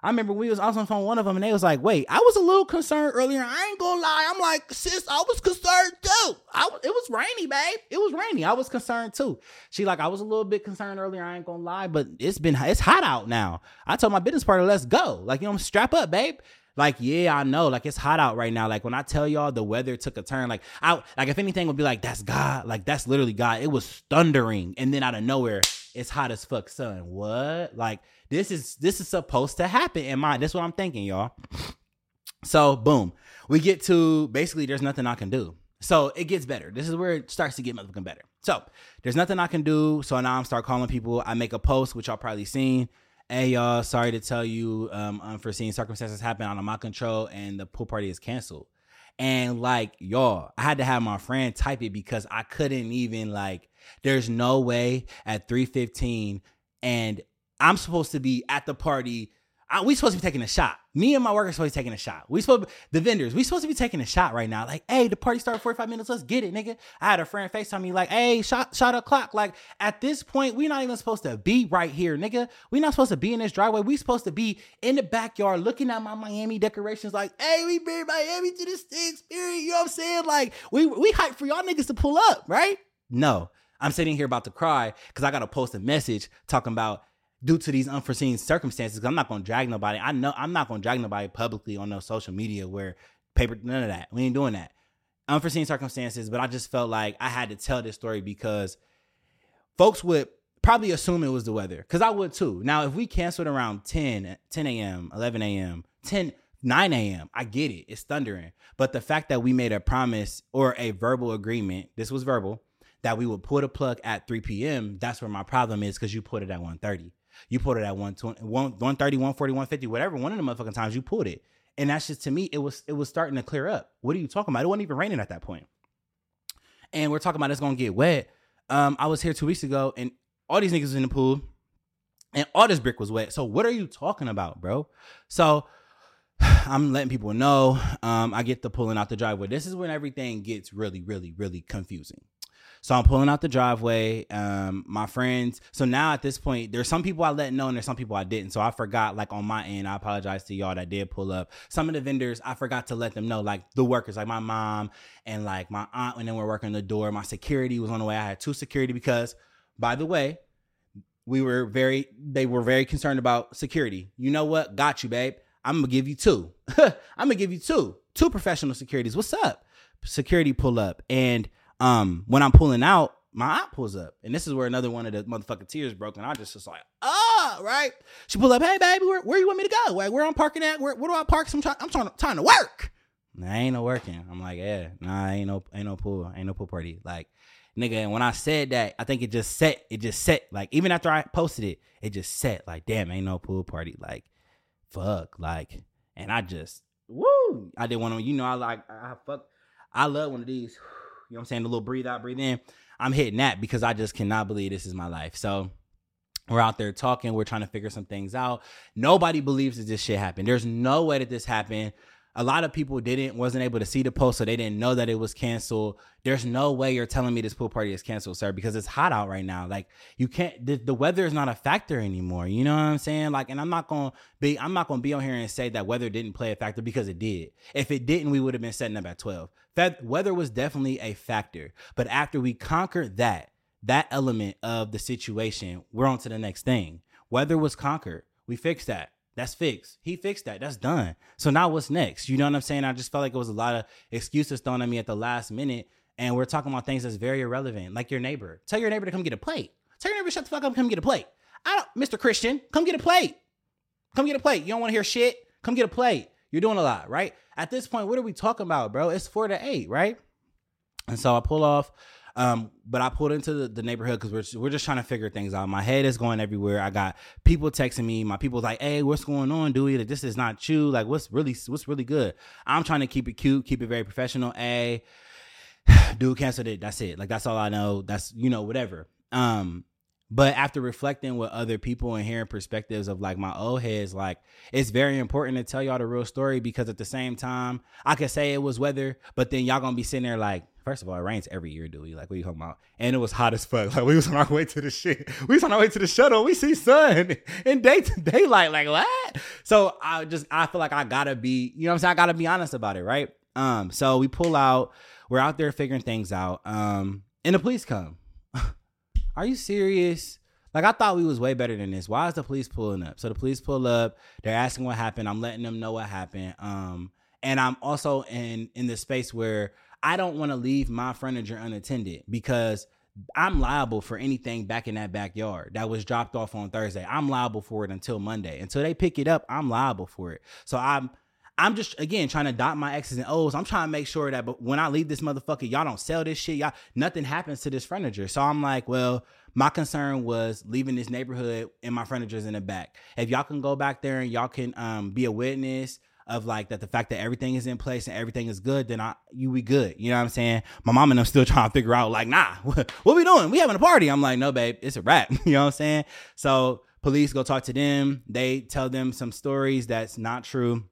I remember we was also on phone one of them and they was like, wait, I was a little concerned earlier. I ain't gonna lie. I'm like, sis, I was concerned too. I, it was rainy, babe. It was rainy. I was concerned too. She like, I was a little bit concerned earlier. I ain't gonna lie, but it's been, it's hot out now. I told my business partner, let's go. Like, you know, strap up, babe. Like, yeah, I know. Like, it's hot out right now. Like, when I tell y'all the weather took a turn, like, I, like, if anything would be like, that's God. Like, that's literally God. It was thundering. And then out of nowhere, it's hot as fuck, son. What? Like, this is this is supposed to happen in my that's what I'm thinking, y'all. So boom. We get to basically there's nothing I can do. So it gets better. This is where it starts to get motherfucking better. So there's nothing I can do. So now I'm start calling people. I make a post, which y'all probably seen. Hey y'all, sorry to tell you, um, unforeseen circumstances happen out of my control, and the pool party is canceled. And like y'all, I had to have my friend type it because I couldn't even like. There's no way at 3:15 and I'm supposed to be at the party. I, we supposed to be taking a shot. Me and my workers supposed to be taking a shot. We supposed the vendors. We supposed to be taking a shot right now. Like, hey, the party started 45 minutes. Let's get it, nigga. I had a friend FaceTime me like, hey, shot shot o'clock. Like at this point, we're not even supposed to be right here, nigga. We're not supposed to be in this driveway. We supposed to be in the backyard looking at my Miami decorations. Like, hey, we bring Miami to the this experience. You know what I'm saying? Like, we we hype for y'all niggas to pull up, right? No. I'm sitting here about to cry because I got to post a message talking about due to these unforeseen circumstances. I'm not gonna drag nobody. I know I'm not gonna drag nobody publicly on no social media where paper none of that. We ain't doing that. Unforeseen circumstances, but I just felt like I had to tell this story because folks would probably assume it was the weather. Cause I would too. Now, if we canceled around 10, 10 a.m., 11 a.m., 10, 9 a.m., I get it. It's thundering. But the fact that we made a promise or a verbal agreement, this was verbal, that we would pull the plug at 3 p.m., that's where my problem is because you put it at 1.30. You put it at 120, 130, 140, 150, whatever. One of the motherfucking times you pulled it. And that's just to me, it was it was starting to clear up. What are you talking about? It wasn't even raining at that point. And we're talking about it's gonna get wet. Um, I was here two weeks ago and all these niggas was in the pool and all this brick was wet. So what are you talking about, bro? So [sighs] I'm letting people know. Um, I get the pulling out the driveway. This is when everything gets really, really, really confusing. So I'm pulling out the driveway. Um, my friends. So now at this point, there's some people I let know and there's some people I didn't. So I forgot, like on my end, I apologize to y'all that did pull up. Some of the vendors, I forgot to let them know, like the workers, like my mom and like my aunt when they were working the door. My security was on the way. I had two security because, by the way, we were very, they were very concerned about security. You know what? Got you, babe. I'm gonna give you two. [laughs] I'm gonna give you two, two professional securities. What's up? Security pull up and um, when I'm pulling out, my aunt pulls up, and this is where another one of the motherfucking tears broke, and I just was like, oh, right. She pulled up, hey baby, where, where you want me to go? Like, where I'm parking at? Where, where do I park? I'm trying, I'm trying, trying to work. Nah, ain't no working. I'm like, yeah, nah, ain't no, ain't no pool, ain't no pool party. Like, nigga, and when I said that, I think it just set, it just set. Like, even after I posted it, it just set. Like, damn, ain't no pool party. Like, fuck, like, and I just, woo, I didn't want to, you know, I like, I fuck, I love one of these. You know what I'm saying? The little breathe out, breathe in. I'm hitting that because I just cannot believe this is my life. So we're out there talking. We're trying to figure some things out. Nobody believes that this shit happened. There's no way that this happened. A lot of people didn't wasn't able to see the post so they didn't know that it was canceled. There's no way you're telling me this pool party is canceled sir because it's hot out right now. Like you can't the, the weather is not a factor anymore you know what i'm saying? Like and i'm not gonna be i'm not gonna be on here and say that weather didn't play a factor because it did. If it didn't we would have been setting up at 12 that weather was definitely a factor but after we conquered that that element of the situation we're on to the next thing. Weather was conquered. We fixed that that's fixed. He fixed that. That's done. So now what's next? You know what I'm saying? I just felt like it was a lot of excuses thrown at me at the last minute. And we're talking about things that's very irrelevant, like your neighbor. Tell your neighbor to come get a plate. Tell your neighbor shut the fuck up, come get a plate. I don't, Mr. Christian, come get a plate. Come get a plate. You don't want to hear shit? Come get a plate. You're doing a lot, right? At this point, what are we talking about, bro? It's four to eight, right? And so I pull off um, but I pulled into the, the neighborhood because we're we're just trying to figure things out. My head is going everywhere. I got people texting me. My people's like, "Hey, what's going on, Dewey? Like, this is not you. Like, what's really what's really good?" I'm trying to keep it cute, keep it very professional. A [sighs] dude canceled it. That's it. Like that's all I know. That's you know whatever. Um, but after reflecting with other people and hearing perspectives of like my old heads, like it's very important to tell y'all the real story because at the same time, I could say it was weather, but then y'all gonna be sitting there like, First of all, it rains every year, do we? Like, what are you talking about? And it was hot as fuck. [laughs] Like, we was on our way to the shit. We was on our way to the shuttle. We see sun [laughs] in day [laughs] daylight. Like, what? So I just, I feel like I gotta be, you know what I'm saying? I gotta be honest about it, right? Um, so we pull out. We're out there figuring things out. Um, and the police come. are you serious? Like I thought we was way better than this. Why is the police pulling up? So the police pull up. They're asking what happened. I'm letting them know what happened. Um, and I'm also in in the space where I don't want to leave my furniture unattended because I'm liable for anything back in that backyard that was dropped off on Thursday. I'm liable for it until Monday. Until they pick it up, I'm liable for it. So I'm I'm just again trying to dot my X's and O's. I'm trying to make sure that but when I leave this motherfucker, y'all don't sell this shit. Y'all nothing happens to this furniture. So I'm like, well, my concern was leaving this neighborhood and my furniture's in the back. If y'all can go back there and y'all can um, be a witness of like that the fact that everything is in place and everything is good, then I you be good. You know what I'm saying? My mom and I'm still [laughs] trying to figure out like, nah, what, [laughs] what we doing? We having a party. I'm like, no, babe, it's a wrap. [laughs] you know what I'm saying? So police go talk to them. They tell them some stories that's not true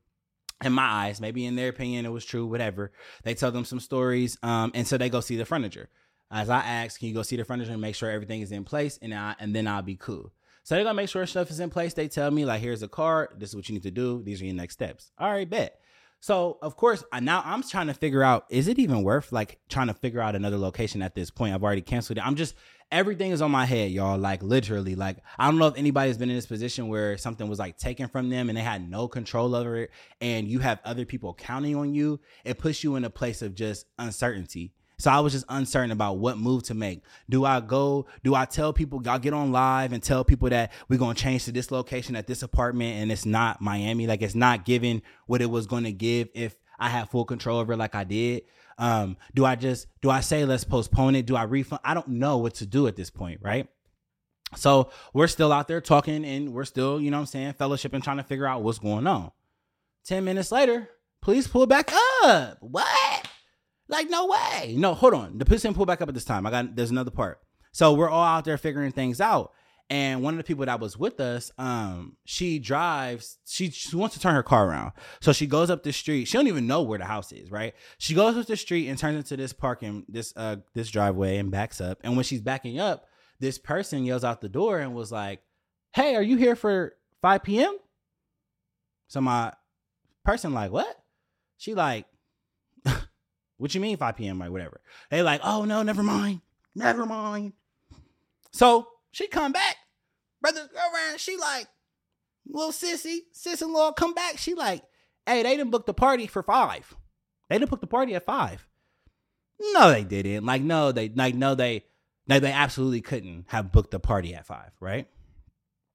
in my eyes. Maybe in their opinion it was true, whatever. They tell them some stories. Um, and so they go see the furniture. As I ask, can you go see the furniture and make sure everything is in place and I and then I'll be cool. So they're gonna make sure stuff is in place. They tell me like, here's a card. This is what you need to do. These are your next steps. All right, bet. So of course, now I'm trying to figure out is it even worth like trying to figure out another location at this point? I've already canceled it. I'm just everything is on my head, y'all. Like literally, like I don't know if anybody's been in this position where something was like taken from them and they had no control over it, and you have other people counting on you. It puts you in a place of just uncertainty. So I was just uncertain about what move to make. Do I go? Do I tell people? I'll get on live and tell people that we're gonna change to this location at this apartment, and it's not Miami. Like it's not giving what it was gonna give if I had full control over it, like I did. Um, do I just do I say let's postpone it? Do I refund? I don't know what to do at this point, right? So we're still out there talking, and we're still, you know, what I'm saying, fellowship and trying to figure out what's going on. Ten minutes later, police pull back up. What? Like, no way. No, hold on. The police didn't pull back up at this time. I got there's another part. So we're all out there figuring things out. And one of the people that was with us, um, she drives, she, she wants to turn her car around. So she goes up the street. She don't even know where the house is, right? She goes up the street and turns into this parking, this uh this driveway and backs up. And when she's backing up, this person yells out the door and was like, Hey, are you here for 5 p.m.? So my person like, what? She like, what you mean 5 p.m. like whatever? They like, oh no, never mind. Never mind. So she come back. Brother girlfriend, she like, little sissy, sis in law come back. She like, hey, they didn't book the party for five. They didn't book the party at five. No, they didn't. Like, no, they like no, they no, they absolutely couldn't have booked the party at five, right?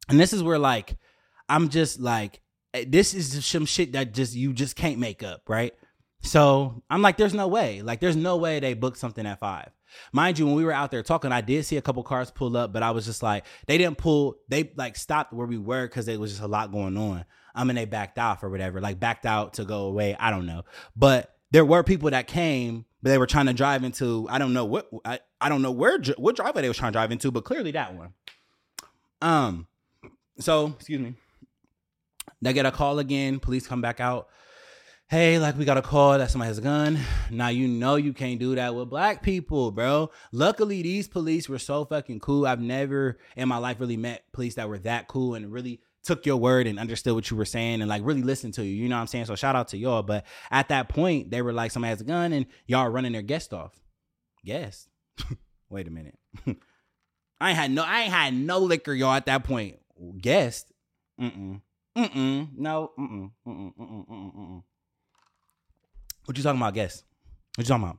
And this is where like I'm just like eh, this is some shit that just you just can't make up, right? So I'm like, there's no way. Like, there's no way they booked something at five. Mind you, when we were out there talking, I did see a couple cars pull up, but I was just like, they didn't pull, they like stopped where we were because there was just a lot going on. I mean, they backed off or whatever, like backed out to go away. I don't know. But there were people that came, but they were trying to drive into, I don't know what, I, I don't know where, what driveway they was trying to drive into, but clearly that one. Um, so, excuse me. They get a call again. Police come back out hey, like we got a call that somebody has a gun. Now you know you can't do that with black people, bro. Luckily, these police were so fucking cool. I've never in my life really met police that were that cool and really took your word and understood what you were saying and like really listened to you. You know what I'm saying? So shout out to y'all. But at that point, they were like, somebody has a gun and y'all running their guest off. Guest? [laughs] Wait a minute. [laughs] I ain't had no I ain't had no liquor, y'all, at that point. Guest? Mm-mm. Mm-mm. No. Mm-mm. Mm-mm. Mm-mm. Mm-mm. What you talking about, guest? What you talking about?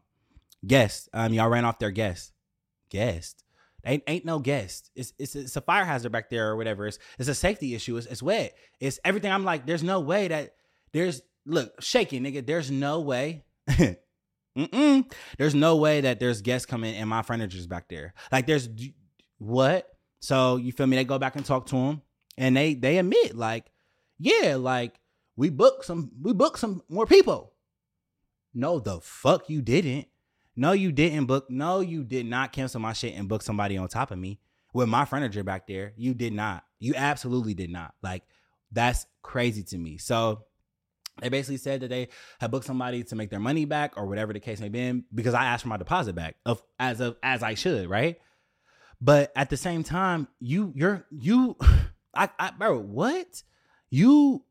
Guest. Um, y'all ran off their guest. Guest. Ain't ain't no guest. It's it's it's a fire hazard back there or whatever. It's it's a safety issue. It's it's wet. It's everything. I'm like, there's no way that there's look shaking, nigga. There's no way. [laughs] Mm-mm. There's no way that there's guests coming and my furniture's back there. Like there's what? So you feel me? They go back and talk to him, and they they admit like, yeah, like we booked some we booked some more people. No, the fuck you didn't. No, you didn't book. No, you did not cancel my shit and book somebody on top of me with my furniture back there. You did not. You absolutely did not. Like that's crazy to me. So they basically said that they had booked somebody to make their money back or whatever the case may be because I asked for my deposit back of as of as I should, right? But at the same time, you you're you [laughs] I, I bro, what? You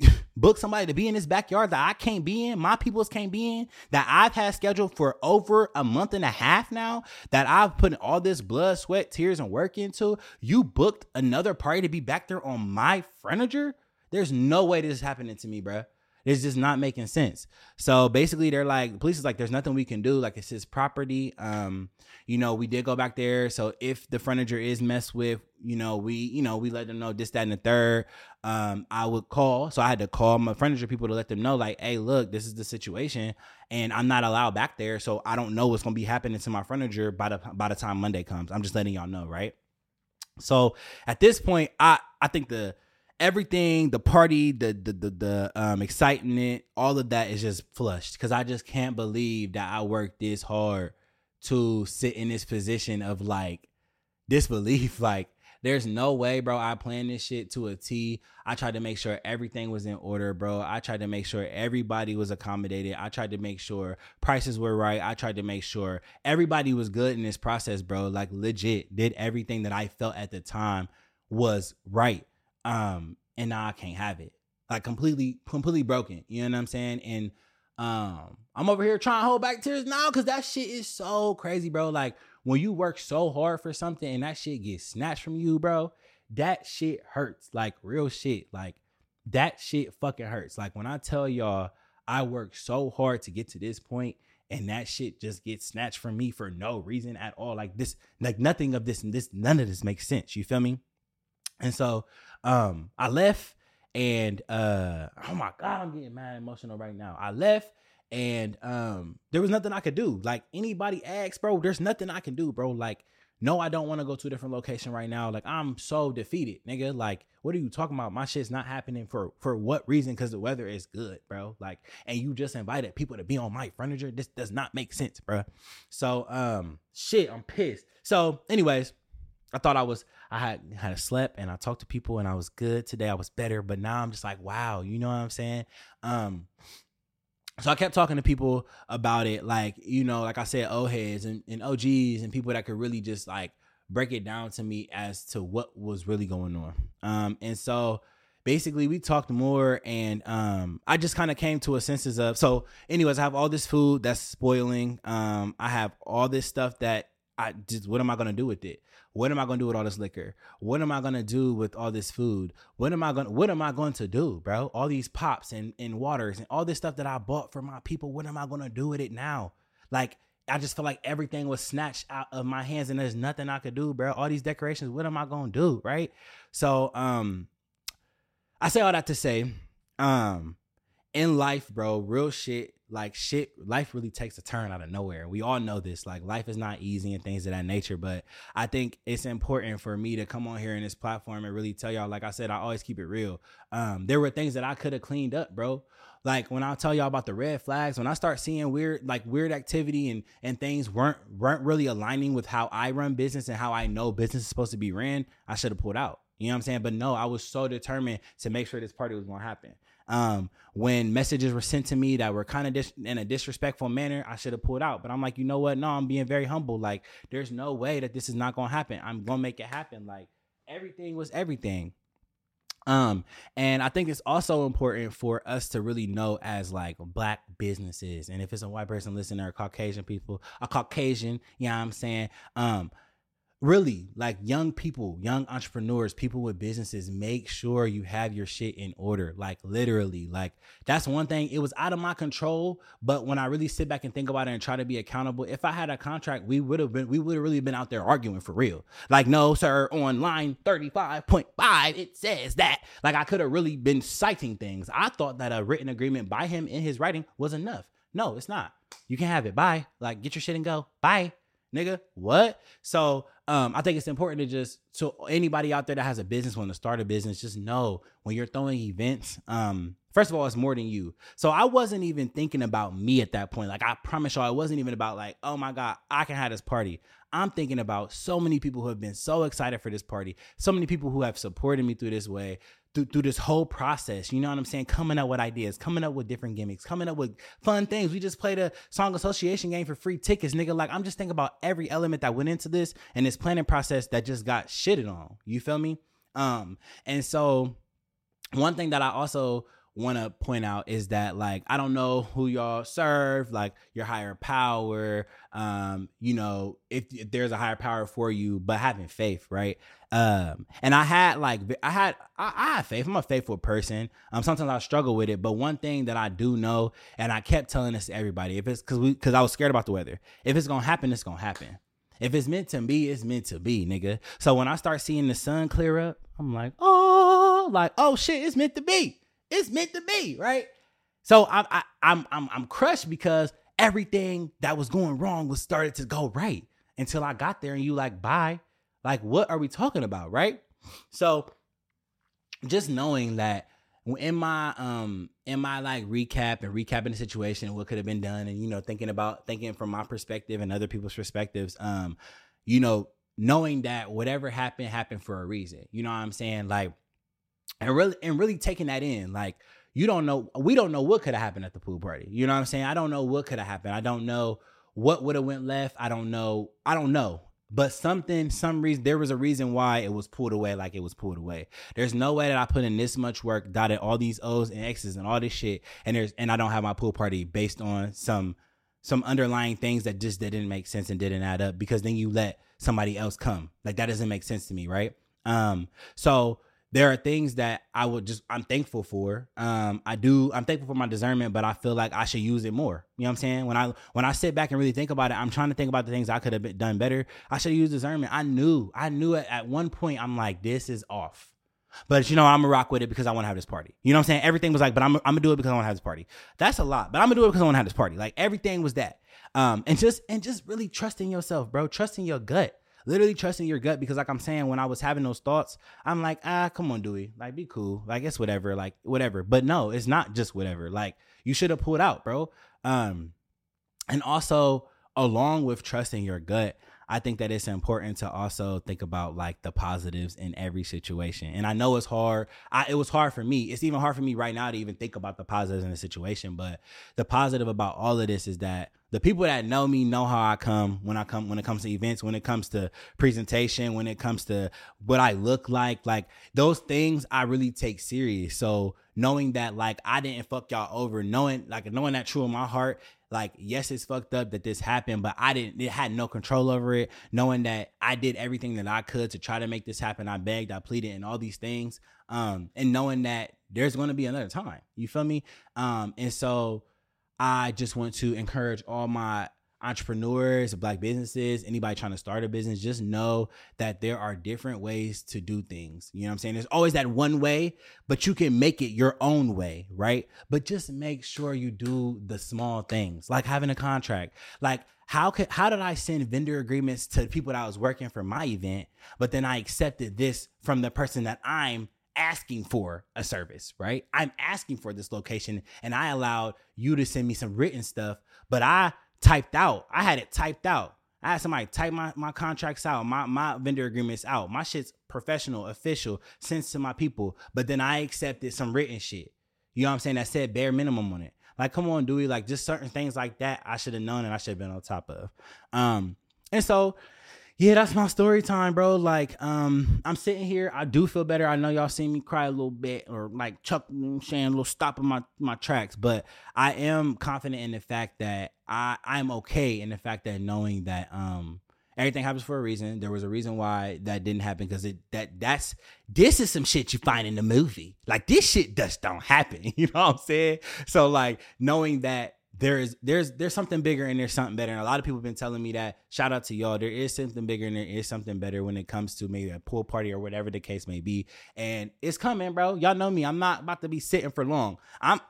[laughs] book somebody to be in this backyard that I can't be in, my peoples can't be in, that I've had scheduled for over a month and a half now, that I've put all this blood, sweat, tears, and work into. You booked another party to be back there on my furniture? There's no way this is happening to me, bruh. It's just not making sense. So basically, they're like, the police is like, there's nothing we can do. Like it's his property. Um, you know, we did go back there. So if the furniture is messed with, you know, we, you know, we let them know this, that, and the third. Um, I would call. So I had to call my furniture people to let them know, like, hey, look, this is the situation, and I'm not allowed back there. So I don't know what's gonna be happening to my furniture by the by the time Monday comes. I'm just letting y'all know, right? So at this point, I I think the everything, the party, the the the, the um excitement, all of that is just flushed because I just can't believe that I worked this hard to sit in this position of like disbelief. [laughs] Like, there's no way, bro. I planned this shit to a T. I tried to make sure everything was in order, bro. I tried to make sure everybody was accommodated. I tried to make sure prices were right. I tried to make sure everybody was good in this process, bro. Like legit, did everything that I felt at the time was right um, and now I can't have it. Like completely, completely broken. You know what I'm saying? And um, I'm over here trying to hold back tears now because that shit is so crazy, bro. Like when you work so hard for something and that shit gets snatched from you, bro, that shit hurts. Like real shit. Like that shit fucking hurts. Like when I tell y'all I worked so hard to get to this point and that shit just gets snatched from me for no reason at all. Like this, like nothing of this and this, none of this makes sense. You feel me? And so um, I left and uh oh my god, I'm getting mad emotional right now. I left and um there was nothing I could do. Like anybody asks, bro, there's nothing I can do, bro. Like, no, I don't want to go to a different location right now. Like, I'm so defeated, nigga. Like, what are you talking about? My shit's not happening for for what reason? Because the weather is good, bro. Like, and you just invited people to be on my furniture. This does not make sense, bro. So, um, shit, I'm pissed. So, anyways, I thought I was I had had slept and I talked to people and I was good today. I was better, but now I'm just like, wow, you know what I'm saying? Um so I kept talking to people about it, like, you know, like I said, old heads and, and OGs and people that could really just like break it down to me as to what was really going on. Um, and so basically we talked more and um I just kind of came to a senses of so anyways, I have all this food that's spoiling. Um, I have all this stuff that I just what am I gonna do with it? What am I gonna do with all this liquor? What am I gonna do with all this food? What am I gonna what am I going to do, bro? All these pops and, and waters and all this stuff that I bought for my people, what am I gonna do with it now? Like I just feel like everything was snatched out of my hands and there's nothing I could do, bro. All these decorations, what am I gonna do? Right. So um I say all that to say, um, in life, bro, real shit like shit life really takes a turn out of nowhere. We all know this like life is not easy and things of that nature but i think it's important for me to come on here in this platform and really tell y'all like i said i always keep it real. Um there were things that i could have cleaned up bro. Like when i tell y'all about the red flags when i start seeing weird like weird activity and and things weren't weren't really aligning with how i run business and how i know business is supposed to be ran i should have pulled out. You know what i'm saying? But no i was so determined to make sure this party was to happen Um, when messages were sent to me that were kind of dis- in a disrespectful manner, I should have pulled out. But I'm like, you know what? No, I'm being very humble. Like, there's no way that this is not gonna happen. I'm gonna make it happen. Like, everything was everything. Um, and I think it's also important for us to really know as like black businesses, and if it's a white person listening or Caucasian people, a Caucasian, you know what I'm saying? Um, really like young people young entrepreneurs people with businesses make sure you have your shit in order like literally like that's one thing. It was out of my control but when i really sit back and think about it and try to be accountable if i had a contract we would have been we would have really been out there arguing for real. Like no sir on line 35.5 it says that. Like i could have really been citing things. I thought that a written agreement by him in his writing was enough. No it's not. You can have it. Bye. Like get your shit and go. Bye nigga what so um, I think it's important to just to anybody out there that has a business want to start a business, just know when you're throwing events, um, first of all, it's more than you. So I wasn't even thinking about me at that point. Like I promise y'all, it wasn't even about like, oh my God, I can have this party. I'm thinking about so many people who have been so excited for this party, so many people who have supported me through this way, through, through this whole process. You know what I'm saying? Coming up with ideas, coming up with different gimmicks, coming up with fun things. We just played a song association game for free tickets, nigga. Like I'm just thinking about every element that went into this and this planning process that just got shitted on. You feel me? Um, and so one thing that I also want to point out is that like I don't know who y'all serve, like your higher power, um, you know, if, if there's a higher power for you, but having faith, right? Um, and I had like I had I, I have faith. I'm a faithful person. Um, sometimes I struggle with it, but one thing that I do know, and I kept telling this to everybody, if it's because we because I was scared about the weather. If it's gonna happen, it's gonna happen. If it's meant to be, it's meant to be, nigga. So when I start seeing the sun clear up, I'm like, oh, like oh shit, it's meant to be. It's meant to be, right? So I'm I, I'm I'm I'm crushed because everything that was going wrong was started to go right until I got there and you like bye. Like what are we talking about, right? So just knowing that in my um in my like recap and recapping the situation what could have been done and you know thinking about thinking from my perspective and other people's perspectives um you know knowing that whatever happened happened for a reason. You know what i'm saying? Like and really and really taking that in. Like you don't know we don't know what could have happened at the pool party. You know what i'm saying? I don't know what could have happened. I don't know what would have went left. I don't know i don't know but something some reason there was a reason why it was pulled away like it was pulled away. There's no way that i put in this much work dotted all these o's and x's and all this shit and there's and i don't have my pool party based on some some underlying things that just didn't make sense and didn't add up because then you let somebody else come. Like that doesn't make sense to me right? Um so there are things that I would just I'm thankful for. Um, I do I'm thankful for my discernment, but I feel like I should use it more. You know what I'm saying? When I when I sit back and really think about it, I'm trying to think about the things I could have done better. I should use discernment. I knew I knew it at one point. I'm like, this is off. But you know, I'm gonna rock with it because I want to have this party. You know what I'm saying? Everything was like, but I'm, I'm gonna do it because I want to have this party. That's a lot, but I'm gonna do it because I want to have this party. Like everything was that. Um, and just and just really trusting yourself, bro. Trusting your gut literally trusting your gut because like I'm saying, when I was having those thoughts, I'm like, ah, come on, Dewey. Like, be cool. Like, it's whatever. Like, whatever. But no, it's not just whatever. Like, you should have pulled out, bro. Um, and also along with trusting your gut, I think that it's important to also think about like the positives in every situation. And I know it's hard. I, it was hard for me. It's even hard for me right now to even think about the positives in the situation. But the positive about all of this is that the people that know me know how I come when I come when it comes to events, when it comes to presentation, when it comes to what I look like, like those things I really take serious. So knowing that like I didn't fuck y'all over, knowing like knowing that true in my heart, like yes it's fucked up that this happened but i didn't it had no control over it knowing that i did everything that i could to try to make this happen. I begged i pleaded and all these things um and knowing that there's going to be another time. You feel me? Um and so i just want to encourage all my entrepreneurs, black businesses, anybody trying to start a business, just know that there are different ways to do things. You know what I'm saying? There's always that one way, but you can make it your own way, right? But just make sure you do the small things, like having a contract. Like how could how did I send vendor agreements to people that I was working for my event, but then I accepted this from the person that I'm asking for a service, right? I'm asking for this location and I allowed you to send me some written stuff, but I typed out. I had it typed out. I had somebody type my, my contracts out, my, my vendor agreements out. My shit's professional, official, sent to my people. But then I accepted some written shit. You know what I'm saying? That said bare minimum on it. Like, come on, Dewey. Like, just certain things like that I should have known and I should have been on top of. Um, and so yeah, that's my story time, bro. Like, um, I'm sitting here. I do feel better. I know y'all seen me cry a little bit or like chuck, saying a little stop in my my tracks, but I am confident in the fact that I I'm okay in the fact that knowing that um everything happens for a reason. There was a reason why that didn't happen because it that that's this is some shit you find in the movie. Like this shit just don't happen. [laughs] You know what I'm saying? So like knowing that there is there's there's something bigger and there's something better. And a lot of people have been telling me that. Shout out to y'all. There is something bigger and there is something better when it comes to maybe a pool party or whatever the case may be. And it's coming, bro. Y'all know me. I'm not about to be sitting for long. I'm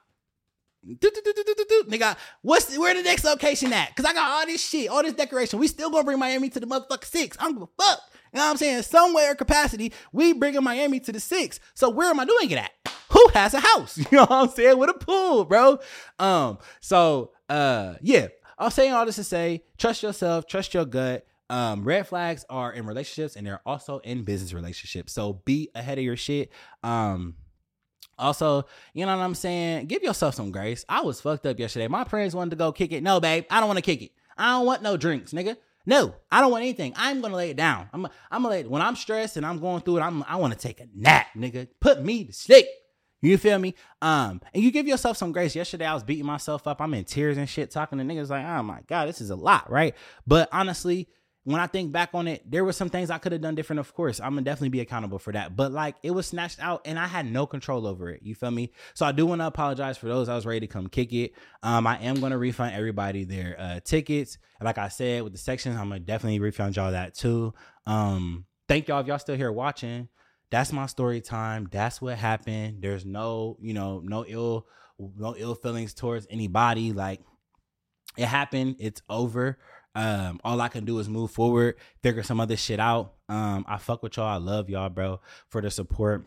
Nigga, what's where the next location at? Cause I got all this shit, all this decoration. We still gonna bring Miami to the motherfucker six. I don't give a fuck. You know what I'm saying? Somewhere capacity, we bringing Miami to the six. So where am I doing it at? Who has a house? [laughs] You know what I'm saying? With a pool, bro. Um, so uh yeah, I'm saying all this to say trust yourself, trust your gut. Um, red flags are in relationships and they're also in business relationships. So be ahead of your shit. Um, also, you know what I'm saying? Give yourself some grace. I was fucked up yesterday. My parents wanted to go kick it. No, babe, I don't want to kick it. I don't want no drinks, nigga. No, I don't want anything. I'm gonna lay it down. I'm, I'm gonna lay it when I'm stressed and I'm going through it. I'm, I want to take a nap, nigga. Put me to sleep. You feel me? Um, and you give yourself some grace. Yesterday, I was beating myself up. I'm in tears and shit, talking to niggas like, oh my God, this is a lot, right? But honestly, when I think back on it, there were some things I could have done different. Of course, I'm gonna definitely be accountable for that. But like, it was snatched out, and I had no control over it. You feel me? So I do want to apologize for those I was ready to come kick it. Um, I am gonna refund everybody their uh, tickets. Like I said with the sections, I'm gonna definitely refund y'all that too. Um, thank y'all if y'all still here watching that's my story time. That's what happened. There's no, you know, no ill, no ill feelings towards anybody. Like it happened. It's over. Um, all I can do is move forward, figure some other shit out. Um, I fuck with y'all. I love y'all, bro, for the support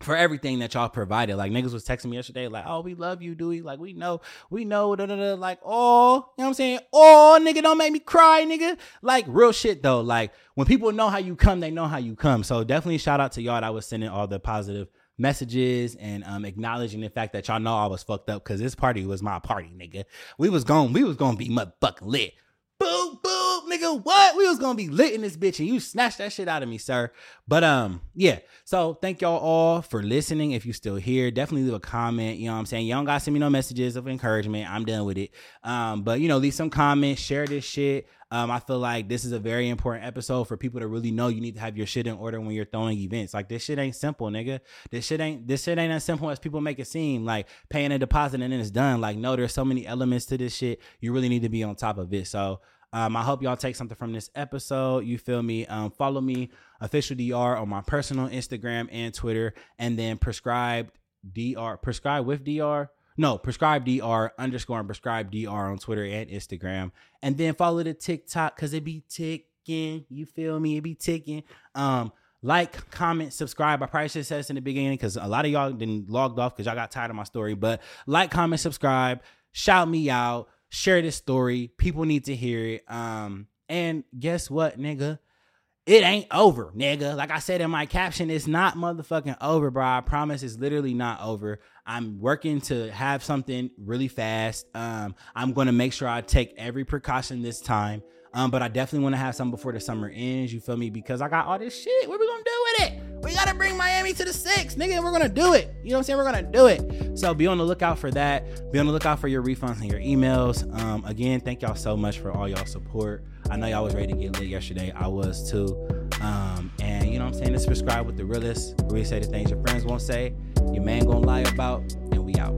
for everything that y'all provided. Like niggas was texting me yesterday, like, oh, we love you, Dewey. Like, we know, we know, da, da, da. like, oh, you know what I'm saying? Oh, nigga, don't make me cry, nigga. Like, real shit though. Like, when people know how you come, they know how you come. So definitely shout out to y'all that was sending all the positive messages and um acknowledging the fact that y'all know I was fucked up because this party was my party, nigga. We was going, we was gonna be motherfucking lit. Boom, nigga, what? We was gonna be lit in this bitch, and you snatched that shit out of me, sir. But um, yeah. So thank y'all all for listening. If you still here, definitely leave a comment. You know what I'm saying? Y'all gotta send me no messages of encouragement. I'm done with it. Um, but you know, leave some comments, share this shit. Um, I feel like this is a very important episode for people to really know you need to have your shit in order when you're throwing events. Like this shit ain't simple, nigga. This shit ain't this shit ain't as simple as people make it seem. Like paying a deposit and then it's done. Like no, there's so many elements to this shit. You really need to be on top of it. So um, I hope y'all take something from this episode. You feel me? Um, follow me, official DR, on my personal Instagram and Twitter, and then prescribed DR, prescribe with DR. No, prescribe DR underscore and prescribe DR on Twitter and Instagram. And then follow the TikTok because it be ticking. You feel me? It be ticking. Um, like, comment, subscribe. I probably should have said this in the beginning because a lot of y'all didn't logged off because y'all got tired of my story. But like, comment, subscribe, shout me out share this story. People need to hear it. Um, and guess what, nigga? It ain't over, nigga. Like I said in my caption, it's not motherfucking over, bro. I promise it's literally not over. I'm working to have something really fast. Um, I'm gonna make sure I take every precaution this time. Um, but I definitely want to have some before the summer ends. You feel me? Because I got all this shit. What we gonna We gotta bring Miami to the six, nigga. We're gonna do it. You know what I'm saying? We're gonna do it. So be on the lookout for that. Be on the lookout for your refunds and your emails. Um, again, thank y'all so much for all y'all support. I know y'all was ready to get lit yesterday. I was too. Um, and you know what I'm saying? Let's subscribe with the realest. We say the things your friends won't say. Your man gonna lie about, and we out.